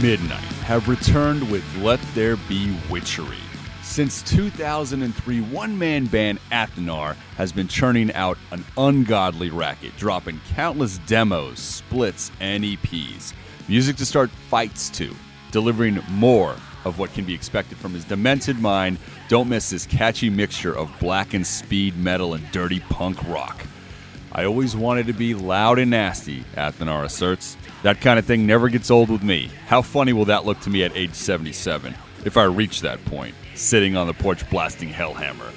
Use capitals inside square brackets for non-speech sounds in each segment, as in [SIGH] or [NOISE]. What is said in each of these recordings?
Midnight have returned with Let There Be Witchery. Since 2003, one man band Athenar has been churning out an ungodly racket, dropping countless demos, splits, and EPs. Music to start fights to, delivering more of what can be expected from his demented mind. Don't miss this catchy mixture of black and speed metal and dirty punk rock. I always wanted to be loud and nasty, Athenar asserts. That kind of thing never gets old with me. How funny will that look to me at age 77, if I reach that point, sitting on the porch blasting Hellhammer?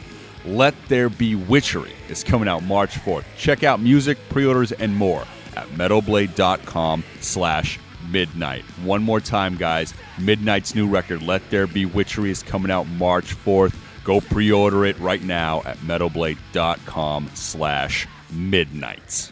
Let There Be Witchery is coming out March 4th. Check out music, pre-orders, and more at metalblade.com slash midnight. One more time, guys. Midnight's new record, Let There Be Witchery, is coming out March 4th. Go pre-order it right now at metalblade.com slash midnight.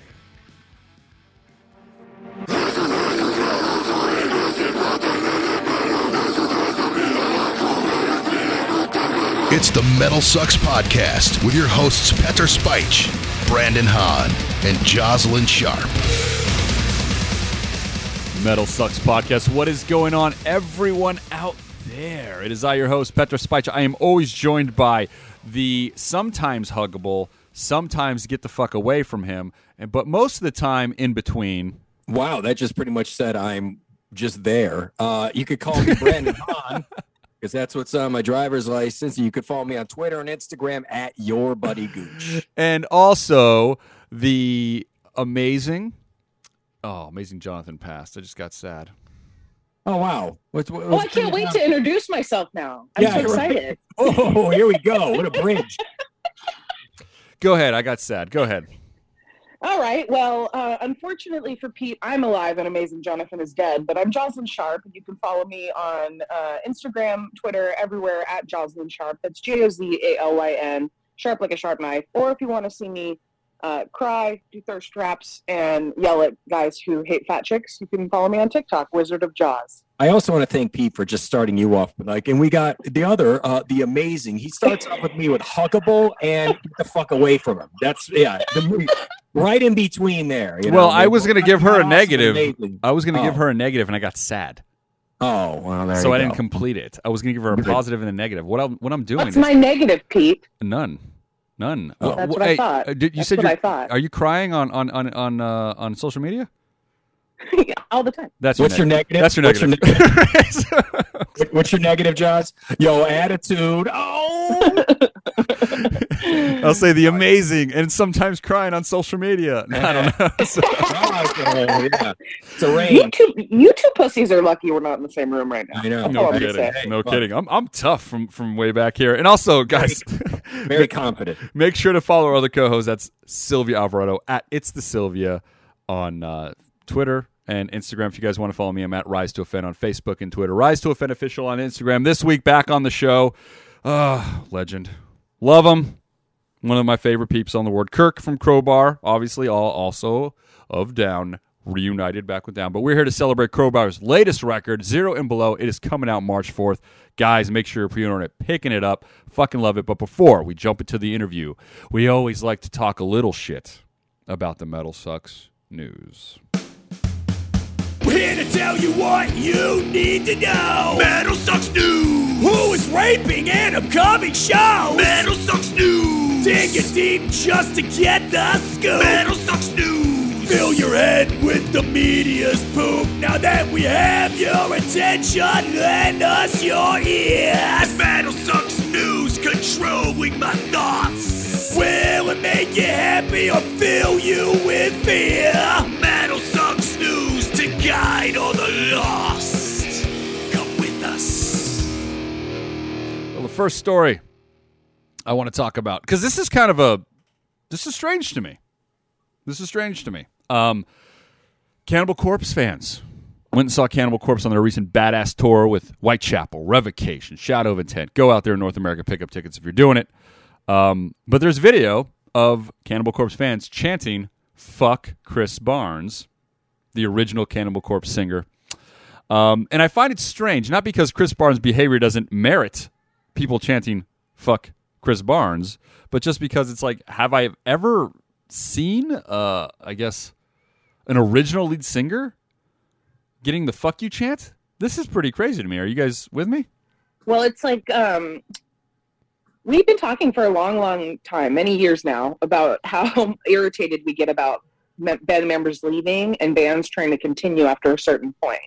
It's the Metal Sucks Podcast with your hosts Petar Speich, Brandon Hahn, and Jozalyn Sharp. Metal Sucks Podcast. What is going on, everyone out there? It is I, your host, Petra Speich. I am always joined by the sometimes huggable, sometimes get the fuck away from him, and but most of the time in between. Wow, that just pretty much said I'm just there. Uh, you could call me Brandon [LAUGHS] Hahn because that's what's on my driver's license. You could follow me on Twitter and Instagram at your buddy Gooch. And also the amazing, oh, amazing Johnathan passed. I just got sad. Oh wow! What's, what's Oh, I can't wait to introduce myself now. I'm Yeah, so you're right. excited. Oh, here we go. What a bridge. Go ahead. I got sad. Go ahead. All right. Well, uh, unfortunately for Pete, I'm alive and Amazing Johnathan is dead, but I'm Jozalyn Sharp, and you can follow me on uh, Instagram, Twitter, everywhere at Jozalyn Sharp. That's J O Z A L Y N, sharp like a sharp knife. Or if you want to see me uh, cry, do thirst traps, and yell at guys who hate fat chicks, you can follow me on TikTok, Wizard of Jaws. I also want to thank Pete for just starting you off. Like, and we got the other, uh, the amazing. He starts off with me with huggable and get the fuck away from him. That's yeah, the, right in between there. you Well, know? I was gonna give her a negative. amazing. I was going to give Oh. her a negative, and I got sad. Oh, well, there so you I go. didn't complete it. I was going to give her a positive and a negative. What I'm, what I'm doing What's is my negative, Pete? none, none. Oh. Wh- That's wh- what I thought. uh, Did, you That's said what you're, I thought. Are you crying on on on on uh, on social media? [LAUGHS] All the time. That's What's your negative? That's your What's your negative. [LAUGHS] [LAUGHS] What's your negative, Jaws? Yo, attitude. Oh, I'll say the amazing and sometimes crying on social media. I don't know. [LAUGHS] So- okay, yeah. It's a You two, you two pussies are lucky we're not in the same room right now. I know. No all I'm gonna kidding. say. No Fuck. kidding. I'm I'm tough from from way back here. And also, guys, Very [LAUGHS] confident. make sure to follow our other co hosts. That's Sylvia Alvarado at It's the Sylvia on uh, Twitter and Instagram. If you guys want to follow me, I'm at Rise to Offend on Facebook and Twitter. Rise to Offend official on Instagram. This week, back on the show, uh, legend, love him. One of my favorite peeps on the word. Kirk from Crowbar, obviously, all also of Down, reunited back with Down. But we're here to celebrate Crowbar's latest record, Zero and Below. It is coming out March 4th. Guys, make sure you're pre-ordering it, picking it up. Fucking love it. But before we jump into the interview, we always like to talk a little shit about the Metal Sucks news. Here to tell you what you need to know. Metal Sucks News. Who is raping an upcoming show? Metal Sucks News. Dig it deep just to get the scoop. Metal Sucks News. Fill your head with the media's poop. Now that we have your attention, lend us your ears. Metal Sucks News controlling my thoughts. Will it make you happy or fill you with fear? Guide all the lost. Come with us. Well, the first story I want to talk about because this is kind of a this is strange to me. This is strange to me. Um, Cannibal Corpse fans went and saw Cannibal Corpse on their recent badass tour with Whitechapel, Revocation, Shadow of Intent. Go out there in North America, pick up tickets if you're doing it. Um, but there's video of Cannibal Corpse fans chanting "Fuck Chris Barnes," the original Cannibal Corpse singer. Um, and I find it strange, not because Chris Barnes' behavior doesn't merit people chanting "Fuck Chris Barnes," but just because it's like, have I ever seen, uh, I guess, an original lead singer getting the "fuck you" chant? This is pretty crazy to me. Are you guys with me? Well, it's like um, we've been talking for a long, long time, many years now, about how [LAUGHS] irritated we get about band members leaving and bands trying to continue after a certain point.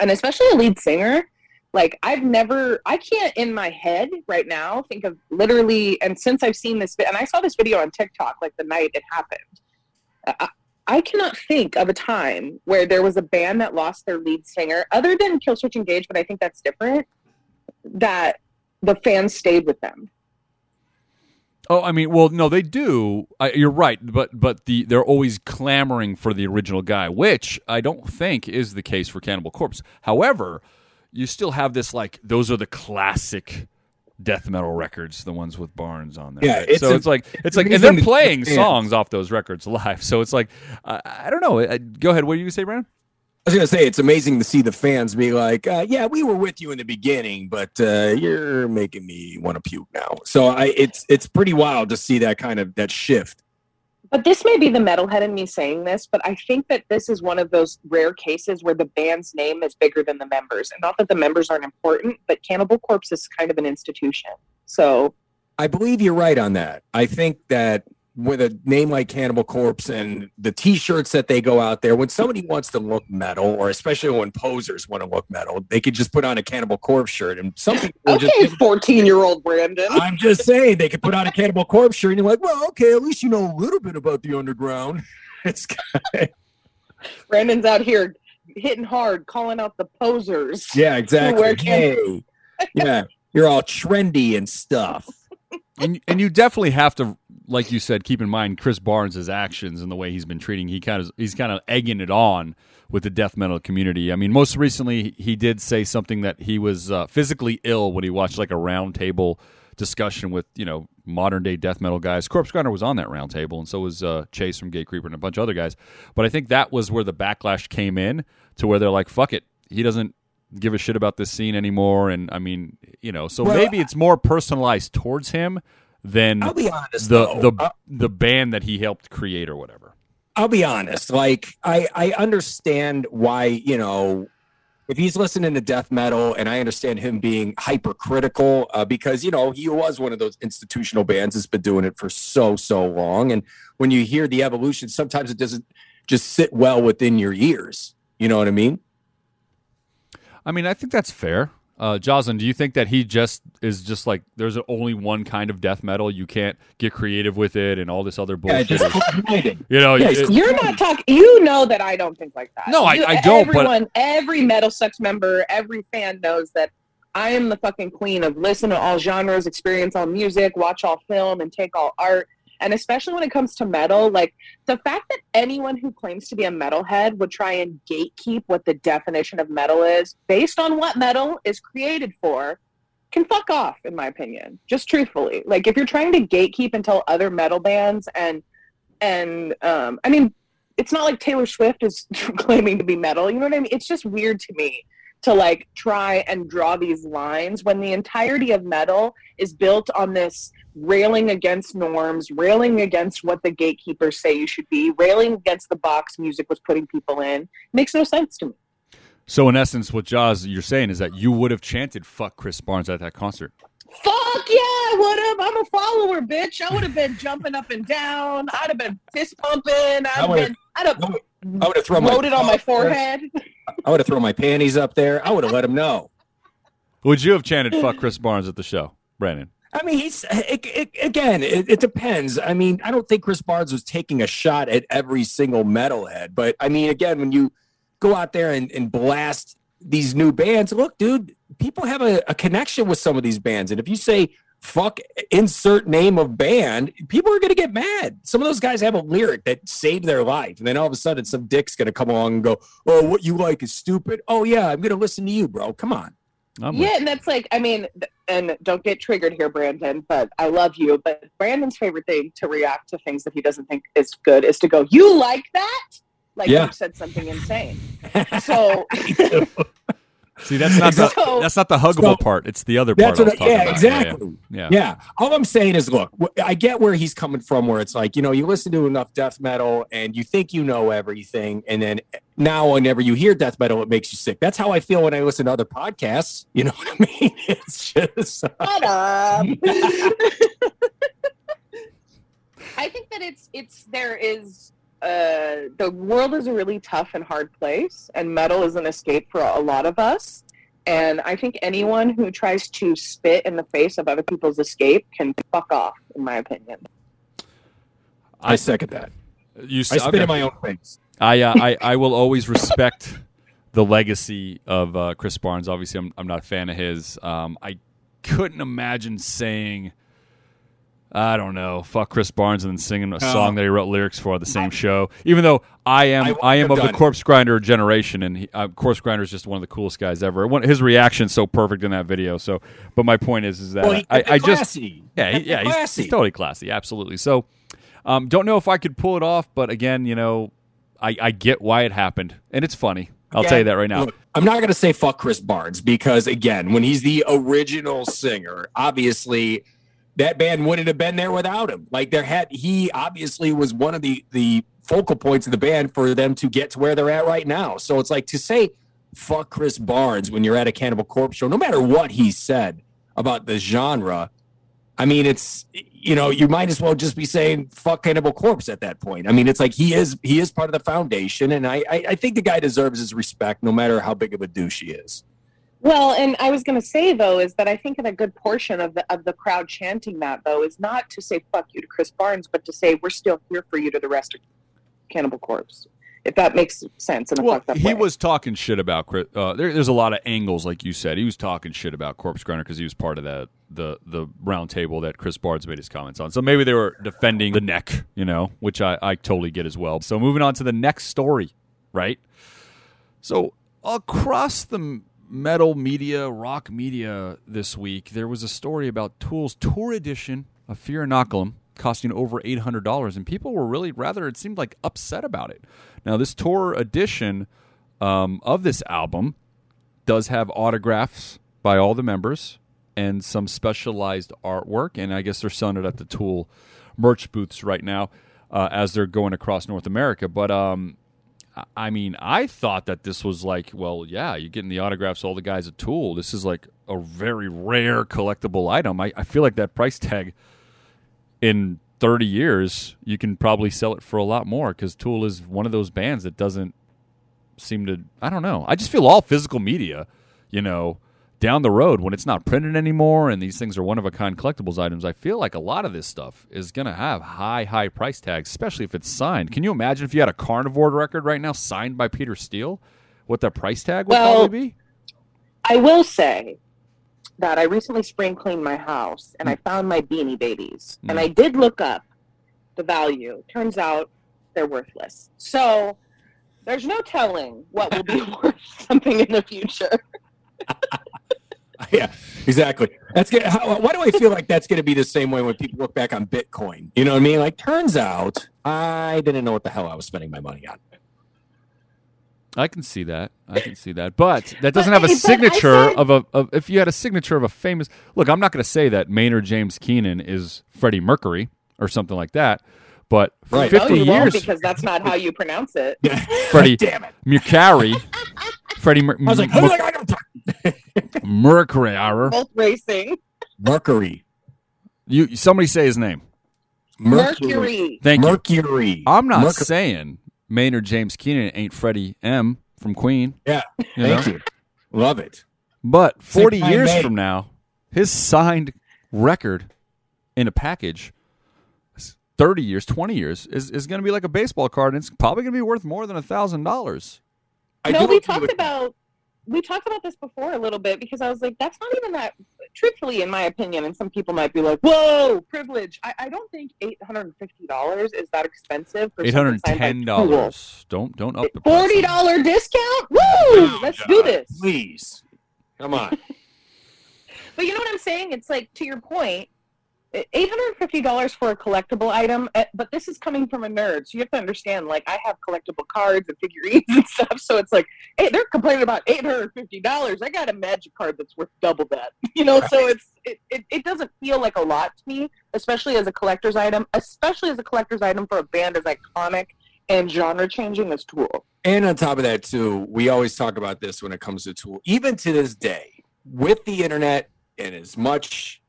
And especially a lead singer, like I've never, I can't in my head right now think of literally, and since I've seen this, and I saw this video on TikTok like the night it happened. I, I cannot think of a time where there was a band that lost their lead singer, other than Killswitch Engage, but I think that's different. That the fans stayed with them. Oh, I mean, well, no, they do. I, you're right, but but the they're always clamoring for the original guy, which I don't think is the case for Cannibal Corpse. However, you still have this like those are the classic death metal records, the ones with Barnes on there. Yeah, right? it's so a- it's like it's like, and they're playing songs off those records live. [LAUGHS] So it's like uh, I don't know. Uh, go ahead. What do you say, Brandon? I was gonna say it's amazing to see the fans be like, uh, "Yeah, we were with you in the beginning, but uh, you're making me want to puke now." So I, it's it's pretty wild to see that kind of that shift. But this may be the metalhead in me saying this, but I think that this is one of those rare cases where the band's name is bigger than the members. And not that the members aren't important, but Cannibal Corpse is kind of an institution. So I believe you're right on that. I think that with a name like Cannibal Corpse and the T-shirts that they go out there, when somebody wants to look metal, or especially when posers want to look metal, they could just put on a Cannibal Corpse shirt, and some people okay, just. fourteen-year-old Brandon. I'm just saying they could put on a Cannibal Corpse shirt, and you're like, well, okay, at least you know a little bit about the underground. [LAUGHS] It's kind Brandon's out here hitting hard, calling out the posers. yeah, exactly. Where can- Hey, yeah, you're all trendy and stuff. and and you definitely have to, like you said, keep in mind Chris Barnes' actions and the way he's been treating. He kind of he's kind of egging it on with the death metal community. I mean, most recently he did say something that he was uh, physically ill when he watched like a roundtable discussion with you know modern day death metal guys. Corpse Grinder was on that roundtable, and so was uh, Chase from Gatecreeper and a bunch of other guys. But I think that was where the backlash came in to where they're like, "Fuck it, he doesn't." give a shit about this scene anymore and i mean you know so Well, maybe it's more personalized towards him than I'll be honest, the though. the Uh, the band that he helped create or whatever. I'll be honest. Like I, I understand why you know if he's listening to death metal, and I understand him being hypercritical uh, because you know he was one of those institutional bands that's been doing it for so so long. And when you hear the evolution, sometimes it doesn't just sit well within your ears. You know what I mean? I mean, I think that's fair. Uh, Jozalyn, do you think that he just is just like there's only one kind of death metal? You can't get creative with it and all this other Yeah, bullshit. just is- you know, Yeah, it- You're not talking. You know that I don't think like that. No, I- You- I don't, but- Everyone, every Metal Sucks member, every fan knows that I am the fucking queen of listen to all genres, experience all music, watch all film, and take all art. And especially when it comes to metal, like the fact that anyone who claims to be a metalhead would try and gatekeep what the definition of metal is based on what metal is created for can fuck off, in my opinion. Just truthfully. Like if you're trying to gatekeep and tell other metal bands and and um, I mean, it's not like Taylor Swift is [LAUGHS] claiming to be metal. You know what I mean? It's just weird to me to like try and draw these lines when the entirety of metal is built on this railing against norms, railing against what the gatekeepers say you should be, railing against the box music was putting people in. Makes no sense to me. So in essence, what Jaws you're saying is that you would have chanted "fuck Chris Barnes" at that concert. Fuck yeah, I would have. I'm a follower, bitch. I would have been jumping up and down. I'd have been fist pumping. I'd have been. I'd have I would have thrown my on my forehead. I would have thrown my panties up there. I would have let him know. Would you have chanted "fuck Chris Barnes" at the show, Brandon? I mean, he's it, it, again. It, it depends. I mean, I don't think Chris Barnes was taking a shot at every single metalhead, but I mean, again, when you go out there and, and blast these new bands, look, dude, people have a, a connection with some of these bands, and if you say "fuck" insert name of band, people are going to get mad. Some of those guys have a lyric that saved their life, and then all of a sudden, some dick's going to come along and go, "Oh, what you like is stupid." Oh yeah, I'm going to listen to you, bro. Come on. I'm with Yeah, and that's like, I mean, and don't get triggered here, Brandon, but I love you. But Brandon's favorite thing to react to things that he doesn't think is good is to go, "You like that?" Like Yeah. you said something insane. [LAUGHS] So [LAUGHS] [LAUGHS] See, that's not the that's not the huggable So- part. It's the other part. That's I what. I, yeah, about. exactly. Yeah. Yeah. All I'm saying is, look, I get where he's coming from, where it's like, you know, you listen to enough death metal and you think you know everything. And then now, whenever you hear death metal, it makes you sick. That's how I feel when I listen to other podcasts. You know what I mean? [LAUGHS] It's just, uh, shut up. [LAUGHS] I think that it's it's there is uh the world is a really tough and hard place and metal is an escape for a lot of us and I think anyone who tries to spit in the face of other people's escape can fuck off in my opinion. I second that. You I s- spit okay. in my own face. I, uh, I I will always respect the legacy of uh, Chris Barnes. Obviously, I'm I'm not a fan of his. Um, I couldn't imagine saying, I don't know, fuck Chris Barnes and then singing a song that he wrote lyrics for at the same show. Even though I am I I, am of the. Corpse Grinder generation, and he, uh, Corpse Grinder is just one of the coolest guys ever. One, his reaction's so perfect in that video. So, but my point is, is that Well, I, I just classy. yeah, yeah, he's, he's totally classy, absolutely. So, um, don't know if I could pull it off, but again, you know, I, I get why it happened, and it's funny. I'll tell you that right now. Look, I'm not going to say fuck Chris Barnes because, again, when he's the original singer, obviously that band wouldn't have been there without him. Like there had he obviously was one of the the focal points of the band for them to get to where they're at right now. So it's like to say fuck Chris Barnes when you're at a Cannibal Corpse show, no matter what he said about the genre. I mean, it's you know, you might as well just be saying fuck Cannibal Corpse at that point. I mean, it's like he is he is part of the foundation, and I I, I think the guy deserves his respect, no matter how big of a douche he is. Well, and I was going to say though is that I think that a good portion of the of the crowd chanting that though is not to say fuck you to Chris Barnes, but to say we're still here for you to the rest of Cannibal Corpse. If that makes sense in a Well, he way. was talking shit about Chris. Uh, there, there's a lot of angles, like you said. He was talking shit about Corpse Grinder because he was part of that the the round table that Chris Barnes made his comments on. So maybe they were defending the neck, you know, which I, I totally get as well. So moving on to the next story, right? So across the metal media, rock media this week, there was a story about Tool's tour edition of Fear Inoculum costing over eight hundred dollars, and people were really rather it seemed like upset about it. Now, this tour edition um, of this album does have autographs by all the members and some specialized artwork, and I guess they're selling it at the Tool merch booths right now uh, as they're going across North America. But um, I- mean, I thought that this was like, well, yeah, you're getting the autographs, all the guys at Tool. This is like a very rare collectible item. I, I feel like that price tag in 30 years, you can probably sell it for a lot more because Tool is one of those bands that doesn't seem to, I don't know. I just feel all physical media, you know, down the road when it's not printed anymore and these things are one of a kind collectibles items, I feel like a lot of this stuff is going to have high, high price tags, especially if it's signed. Can you imagine if you had a carnivore record right now signed by Peter Steele? What the price tag would Well, probably be? I will say that I recently spring cleaned my house and I found my beanie babies. And Mm. I did look up the value. Turns out they're worthless. So there's no telling what will be [LAUGHS] worth something in the future. [LAUGHS] [LAUGHS] yeah, exactly. That's good. How, why do I feel like that's going to be the same way when people look back on Bitcoin? You know what I mean? Like, turns out I didn't know what the hell I was spending my money on. I can see that. I can see that. But that doesn't But- have a signature said- of a. Of, if you had a signature of a famous. Look, I'm not going to say that Maynard James Keenan is Freddie Mercury or something like that. But for Right. 50 no, years, because that's not how you pronounce it. [LAUGHS] Freddie [LAUGHS] Damn it. Mercari, Freddie Mer- I was like, Mer- "Oh, I don't talk." Mercury. hour. Both racing. Mercury. You somebody say his name. Mercury. Thank you. Mercury. I'm not Mercury. saying Maynard James Keenan ain't Freddie M from Queen. Yeah. you know? Thank you. Love it. But 40 Six, years from now, his signed record in a package, 30 years, 20 years, is, is going to be like a baseball card, and it's probably going to be worth more than a $1,000. I no, we talked with- about we talked about this before a little bit because I was like, that's not even that. Truthfully, in my opinion, and some people might be like, "Whoa, privilege." I, I don't think eight hundred and fifty dollars is that expensive. For something signed by Tool. $810. Don't don't up the price. Forty dollar discount. Woo! Oh, Let's God, do this. Please. Come on. [LAUGHS] But you know what I'm saying? It's like to your point, eight hundred and fifty dollars for a collectible item. eh, But this is coming from a nerd, so you have to understand. Like I have collectible cards and figurines [LAUGHS] and stuff, so it's like, hey, they're complaining about eight hundred and fifty dollars. I got a magic card that's worth double that. [LAUGHS] You know, so it's it, it, it doesn't feel like a lot to me, especially as a collector's item, especially as a collector's item for a band as iconic and genre changing as Tool. And on top of that, too, we always talk about this when it comes to Tool. Even to this day, with the internet and as much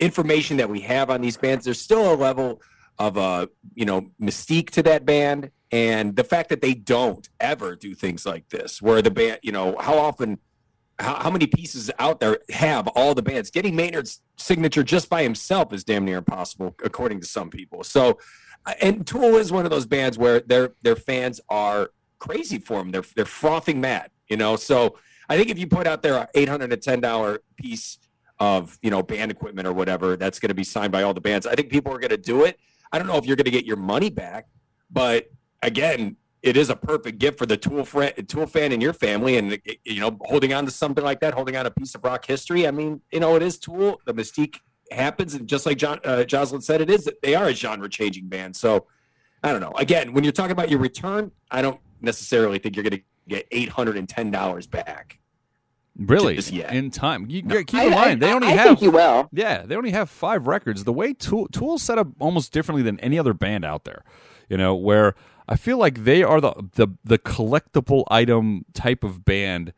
information that we have on these bands, there's still a level of uh, you know, mystique to that band. And the fact that they don't ever do things like this, where the band, you know, how often, how, how many pieces out there have all the bands? Getting Maynard's signature just by himself is damn near impossible, according to some people. So, uh, and Tool is one of those bands where their their fans are crazy for them. They're they're frothing mad, you know. So I think if you put out there a hundred and ten dollar piece of you know band equipment or whatever that's going to be signed by all the bands, I think people are going to do it. I don't know if you're going to get your money back, but again, it is a perfect gift for the Tool friend, Tool fan in your family, and you know, holding on to something like that, holding on a piece of rock history. I mean, you know, it is Tool. The mystique happens, and just like John uh, Jozalyn said, it is they are a genre-changing band. So I don't know. Again, when you're talking about your return, I don't necessarily think you're going to get eight hundred and ten dollars back. Really? Just yet. In time. You, No. Keep in mind, they only I have think you will. Yeah, they only have five records. The way Tool Tool's set up almost differently than any other band out there. You know, where I feel like they are the the the collectible item type of band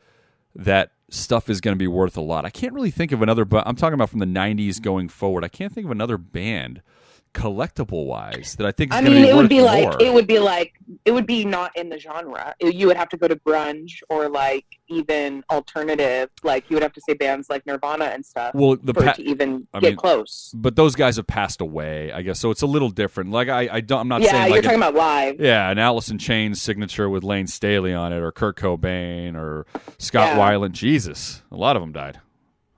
that stuff is going to be worth a lot. I can't really think of another but I'm talking about from the 90s going forward. I can't think of another band collectible wise that I think is I mean, it would be more. like it would be like it would be not in the genre. It- you would have to go to grunge or like even alternative. Like you would have to say bands like Nirvana and stuff well, the for pa- it to even I get mean, close. but those guys have passed away, I guess. So it's a little different. Like I I don't I'm not yeah, saying you're like talking a- about live. Yeah, an Alice in Chains signature with Layne Staley on it, or Kurt Cobain, or Scott Yeah. Weiland. Jesus, a lot of them died.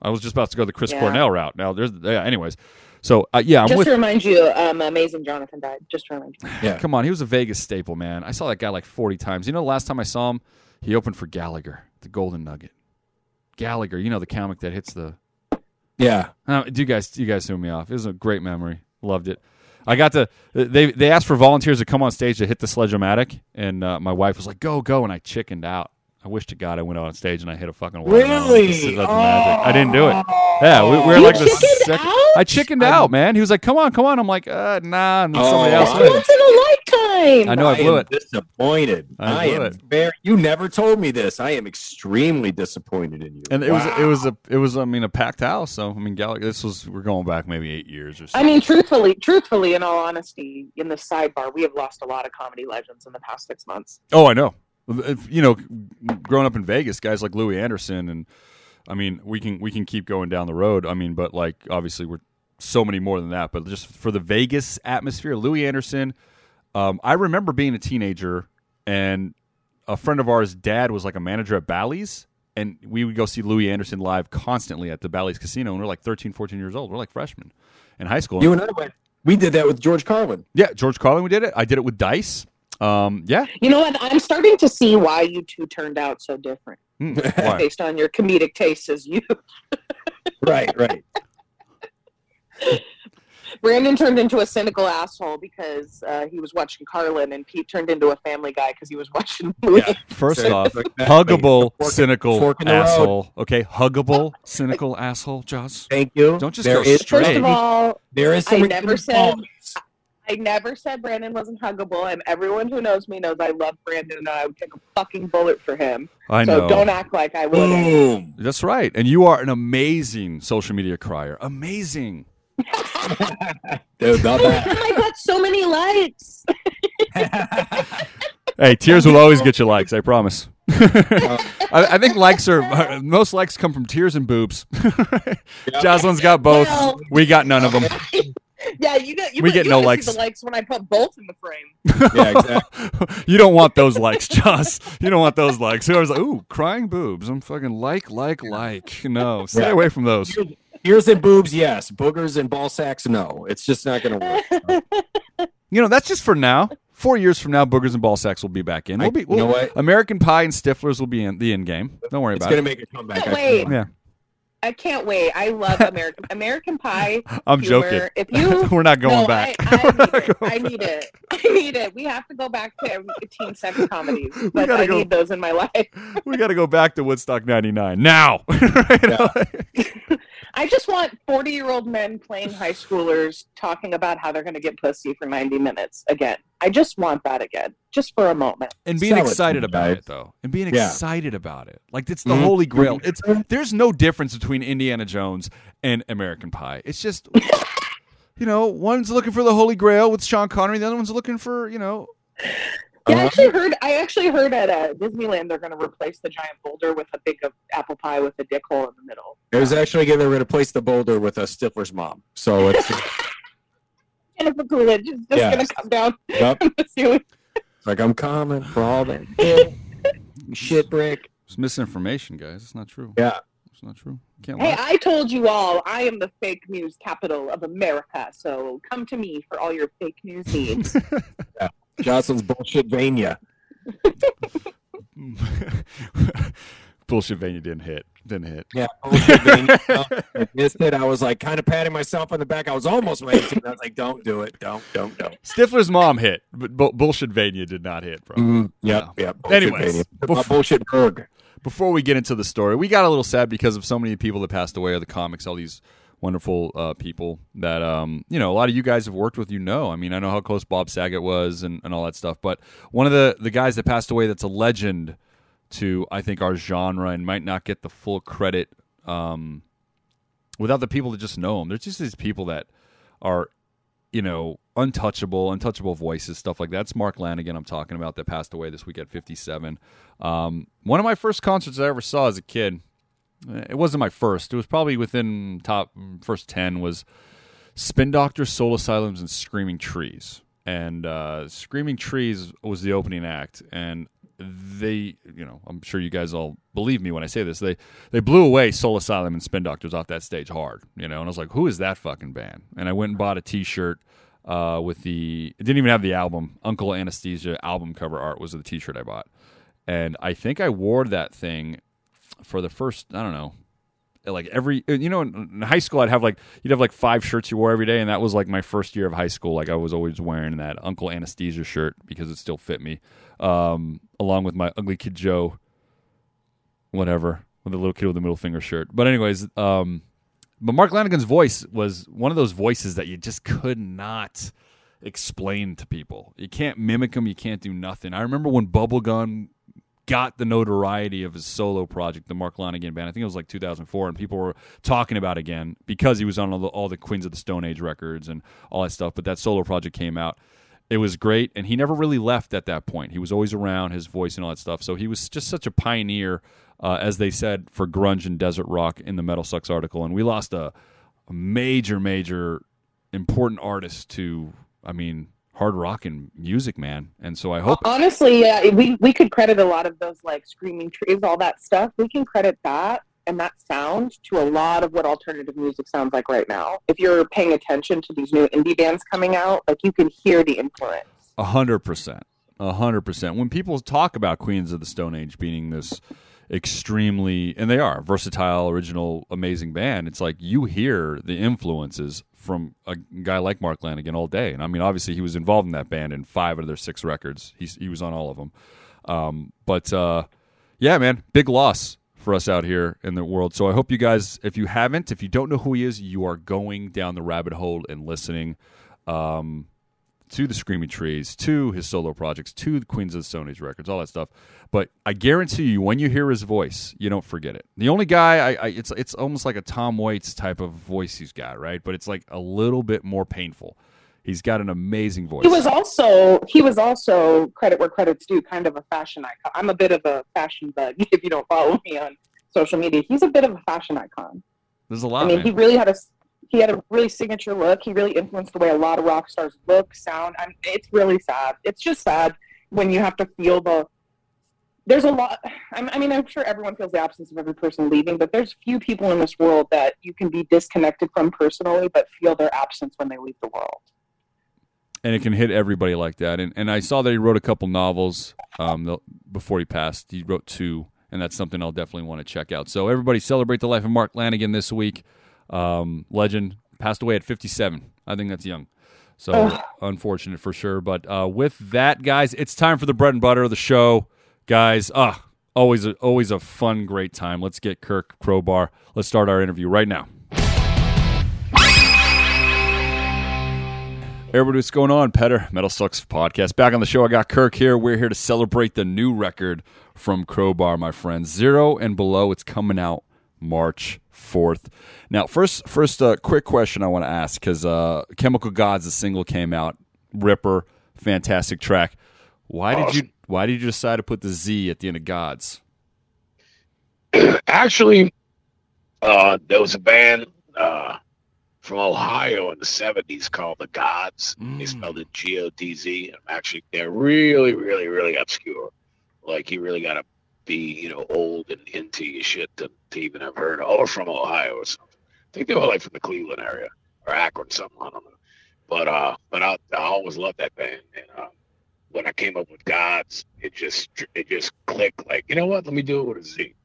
I was just about to go the Chris Yeah. Cornell route. Now there's, yeah. Anyways, so uh, yeah, I'm Just with. to remind you, um, Amazing Johnathan died. Just to remind you. Yeah. Come on, he was a Vegas staple, man. I saw that guy like 40 times. You know, the last time I saw him, he opened for Gallagher, the Golden Nugget. Gallagher, you know the comic that hits the Yeah. Uh, do you guys, you guys threw me off. It was a great memory. Loved it. I got to. They they asked for volunteers to come on stage to hit the sledge-o-matic, and uh, my wife was like, "Go, go!" And I chickened out. I wish to God I went on stage and I hit a fucking watermelon with the Really? sledge-o-matic. I didn't do it. Yeah, we, we were You like the chickened second. out? I chickened out, man. He was like, "Come on, come on." I'm like, uh, "Nah." And then somebody Oh, else I- Once in a lifetime. I know I blew am it. Disappointed. I I, am it. very. You never told me this. I am extremely disappointed in you. And it was it was a it was I mean a packed house. So I mean Gallagher. This was we're going back maybe eight years or so. I mean, truthfully, truthfully, in all honesty, in the sidebar, we have lost a lot of comedy legends in the past six months. Oh, I know. If- You know, growing up in Vegas, guys like Louie Anderson, and I mean, we can we can keep going down the road. I mean, but like obviously we're so many more than that. But just for the Vegas atmosphere, Louie Anderson. Um, I remember being a teenager, and a friend of ours' dad was like a manager at Bally's, and we would go see Louie Anderson live constantly at the Bally's Casino. And we're like 13, 14 years old. We're like freshmen in high school. You and I went. We did that with George Carlin. yeah, George Carlin, we did it. I did it with Dice. Um, yeah. You know what? I'm starting to see why you two turned out so different why? [LAUGHS] based on your comedic tastes as you. [LAUGHS] Right, right. Brandon turned into a cynical asshole because uh, he was watching Carlin, and Pete turned into a Family Guy because he was watching. [LAUGHS] Louie. Yeah. First So- off, Exactly. huggable, Fork- cynical fork in the road. asshole. Okay, huggable, cynical asshole, Joss. Thank you. Don't just There go is- straight. First of all, There is some I never said- qualities. I never said Brandon wasn't huggable, and everyone who knows me knows I love Brandon, and I would take a fucking bullet for him. I so know. don't act like I wouldn't. Boom. That's right. And you are an amazing social media crier. Amazing. [LAUGHS] Dude, not bad. [LAUGHS] I got so many likes. [LAUGHS] Hey, tears will always get you likes. I promise. I, I think likes are most likes come from tears and boobs. Jozalyn's got both. Well- we got none of them. Yeah, you get you, We you get no likes. See the likes when I put both in the frame. [LAUGHS] yeah, exactly. you don't want those likes, Joss. You don't want those likes. Whoever's like, ooh, crying boobs. I'm fucking like, like, like. No, stay Yeah. away from those. Ears and boobs, yes. Boogers and ball sacks, no. It's just not going to work. [LAUGHS] You know, that's just for now. Four years from now, boogers and ball sacks will be back in. We'll be, you know what? American Pie and Stiflers will be in the end game. Don't worry It's about it. It's going to make a comeback. Wait. Yeah, I can't wait. I love American [LAUGHS] American Pie. I'm humor. joking. If [LAUGHS] you We're not going no, back. I, [LAUGHS] I, need it. I need it. I need it. We have to go back to teen sex comedies, but gotta I go- need those in my life. we got to go back to Woodstock 99 now. Right? I just want 40 year old men playing high schoolers talking about how they're going to get pussy for 90 minutes again. I just want that again, just for a moment. and being Sell excited you about guys. it though and being Yeah. excited about it like it's the Mhm. holy grail it's there's no difference between indiana jones and american pie it's just [LAUGHS] you know one's looking for the holy grail with sean connery the other one's looking for you know Yeah, I Uh-huh. actually heard. I actually heard at uh, Disneyland they're going to replace the giant boulder with a big uh, apple pie with a dick hole in the middle. There's actually going to replace the boulder with a Stifler's mom. So it's, Jennifer Coolidge is [LAUGHS] just Yes. going to come down [LAUGHS] Yep. from the ceiling. it's like, I'm coming for all that [LAUGHS] shit. shit brick. it's misinformation guys it's not true Yeah. it's not true can't Hey, lie. I told you all, I am the fake news capital of America. So come to me for all your fake news needs. Jozalyn's bullshit Vania. [LAUGHS] bullshit Vania didn't hit didn't hit Yeah, bullshit Vania. I missed it. I was like kind of patting myself on the back. I was almost ready to. I was like, don't do it. Don't, don't, don't. stifler's mom hit but bu- bullshit Vania did not hit bro Mm, yep, Yeah. yep. bullshit Anyways, bef- bullshit Berg. before we get into the story, we got a little sad because of so many people that passed away of the comics, all these wonderful uh, people that um, you know, a lot of you guys have worked with, you know. I mean, I know how close Bob Saget was and, and all that stuff, but one of the the guys that passed away that's a legend to I think our genre and might not get the full credit um, without the people that just know him. There's just these people that are you know, untouchable, untouchable voices, stuff like that. It's Mark Lanegan I'm talking about that passed away this week at 57. Um, one of my first concerts I ever saw as a kid. It wasn't my first. It was probably within top first 10 was Spin Doctor, Soul Asylums, and Screaming Trees. And uh, Screaming Trees was the opening act, and they, you know, I'm sure you guys all believe me when I say this. They they blew away Soul Asylum and Spin Doctors off that stage hard, you know. And I was like, who is that fucking band? And I went and bought a T-shirt uh, with the. It didn't even have the album. Uncle Anesthesia album cover art was the T-shirt I bought, and I think I wore that thing for the first. I don't know. Like every, you know, in high school, I'd have like you'd have like five shirts you wore every day, and that was like my first year of high school. Like I was always wearing that Uncle Anesthesia shirt because it still fit me, um, along with my Ugly Kid Joe, whatever, with the little kid with the middle finger shirt. But anyways, um, but Mark Lanegan's voice was one of those voices that you just could not explain to people. You can't mimic him. You can't do nothing. I remember when Bubblegum got the notoriety of his solo project, the Mark Lanegan band. I think it was like 2004, and people were talking about again because he was on all the, all the Queens of the Stone Age records and all that stuff. But that solo project came out. It was great, and he never really left at that point. He was always around, his voice and all that stuff. So he was just such a pioneer, uh, as they said, for grunge and desert rock in the Metal Sucks article. And we lost a, a major, major, important artist to, I mean, hard rock and music, man. And so I hope. Honestly, yeah, we we could credit a lot of those like screaming trees, all that stuff. We can credit that and that sound to a lot of what alternative music sounds like right now. If you're paying attention to these new indie bands coming out, like you can hear the influence. A hundred percent. A hundred percent. When people talk about Queens of the Stone Age being this extremely, and they are versatile, original, amazing band. It's like you hear the influences from a guy like Mark Lanegan all day. And I mean, obviously, he was involved in that band in five of their six records. He's, he was on all of them. Um, but uh, yeah, man, big loss for us out here in the world. So I hope you guys, if you haven't, if you don't know who he is, you are going down the rabbit hole and listening. Um, to the Screaming Trees, to his solo projects, to the Queens of the Stone Age records, all that stuff. But I guarantee you, when you hear his voice, you don't forget it. The only guy, I, I, it's it's almost like a Tom Waits type of voice he's got, right? But it's like a little bit more painful. He's got an amazing voice. He was also he was also credit where credit's due, kind of a fashion icon. I'm a bit of a fashion bug. [LAUGHS] If you don't follow me on social media, he's a bit of a fashion icon. There's a lot. I mean, man. he really had a he had a really signature look. He really influenced the way a lot of rock stars look, sound. I mean, it's really sad. It's just sad when you have to feel the. There's a lot. I mean, I'm sure everyone feels the absence of every person leaving, but there's few people in this world that you can be disconnected from personally, but feel their absence when they leave the world. and it can hit everybody like that. And and I saw that he wrote a couple novels um, before he passed. He wrote two, and that's something I'll definitely want to check out. So everybody celebrate the life of Mark Lanegan this week. Um, legend passed away at 57. I think that's young. So unfortunate for sure. But uh, with that, guys, it's time for the bread and butter of the show, guys. Ah, always a, always a fun, great time. Let's get Kirk Crowbar. Let's start our interview right now. Everybody, what's going on? Petar, Metal Sucks podcast. Back on the show, I got Kirk here. We're here to celebrate the new record from Crowbar, my friends. Zero and Below. It's coming out March 4th. Now, first, first uh, quick question I want to ask because uh, Chemical Godz, the single came out. Ripper, fantastic track. Why did you Why did you decide to put the Z at the end of Gods? [CLEARS THROAT] Actually, uh, there was a band uh, from Ohio in the '70s called the Godz. They Mm. spelled it G-O-D-Z. Actually, they're really, really, really obscure. Like you really got to be, you know, old and into your shit to, to even have heard. Or from Ohio or something. I think they were like from the Cleveland area or Akron, something. I don't know. But uh, but I, I always loved that band. And uh, when I came up with Gods, it just it just clicked. Like you know what? Let me do it with a Z.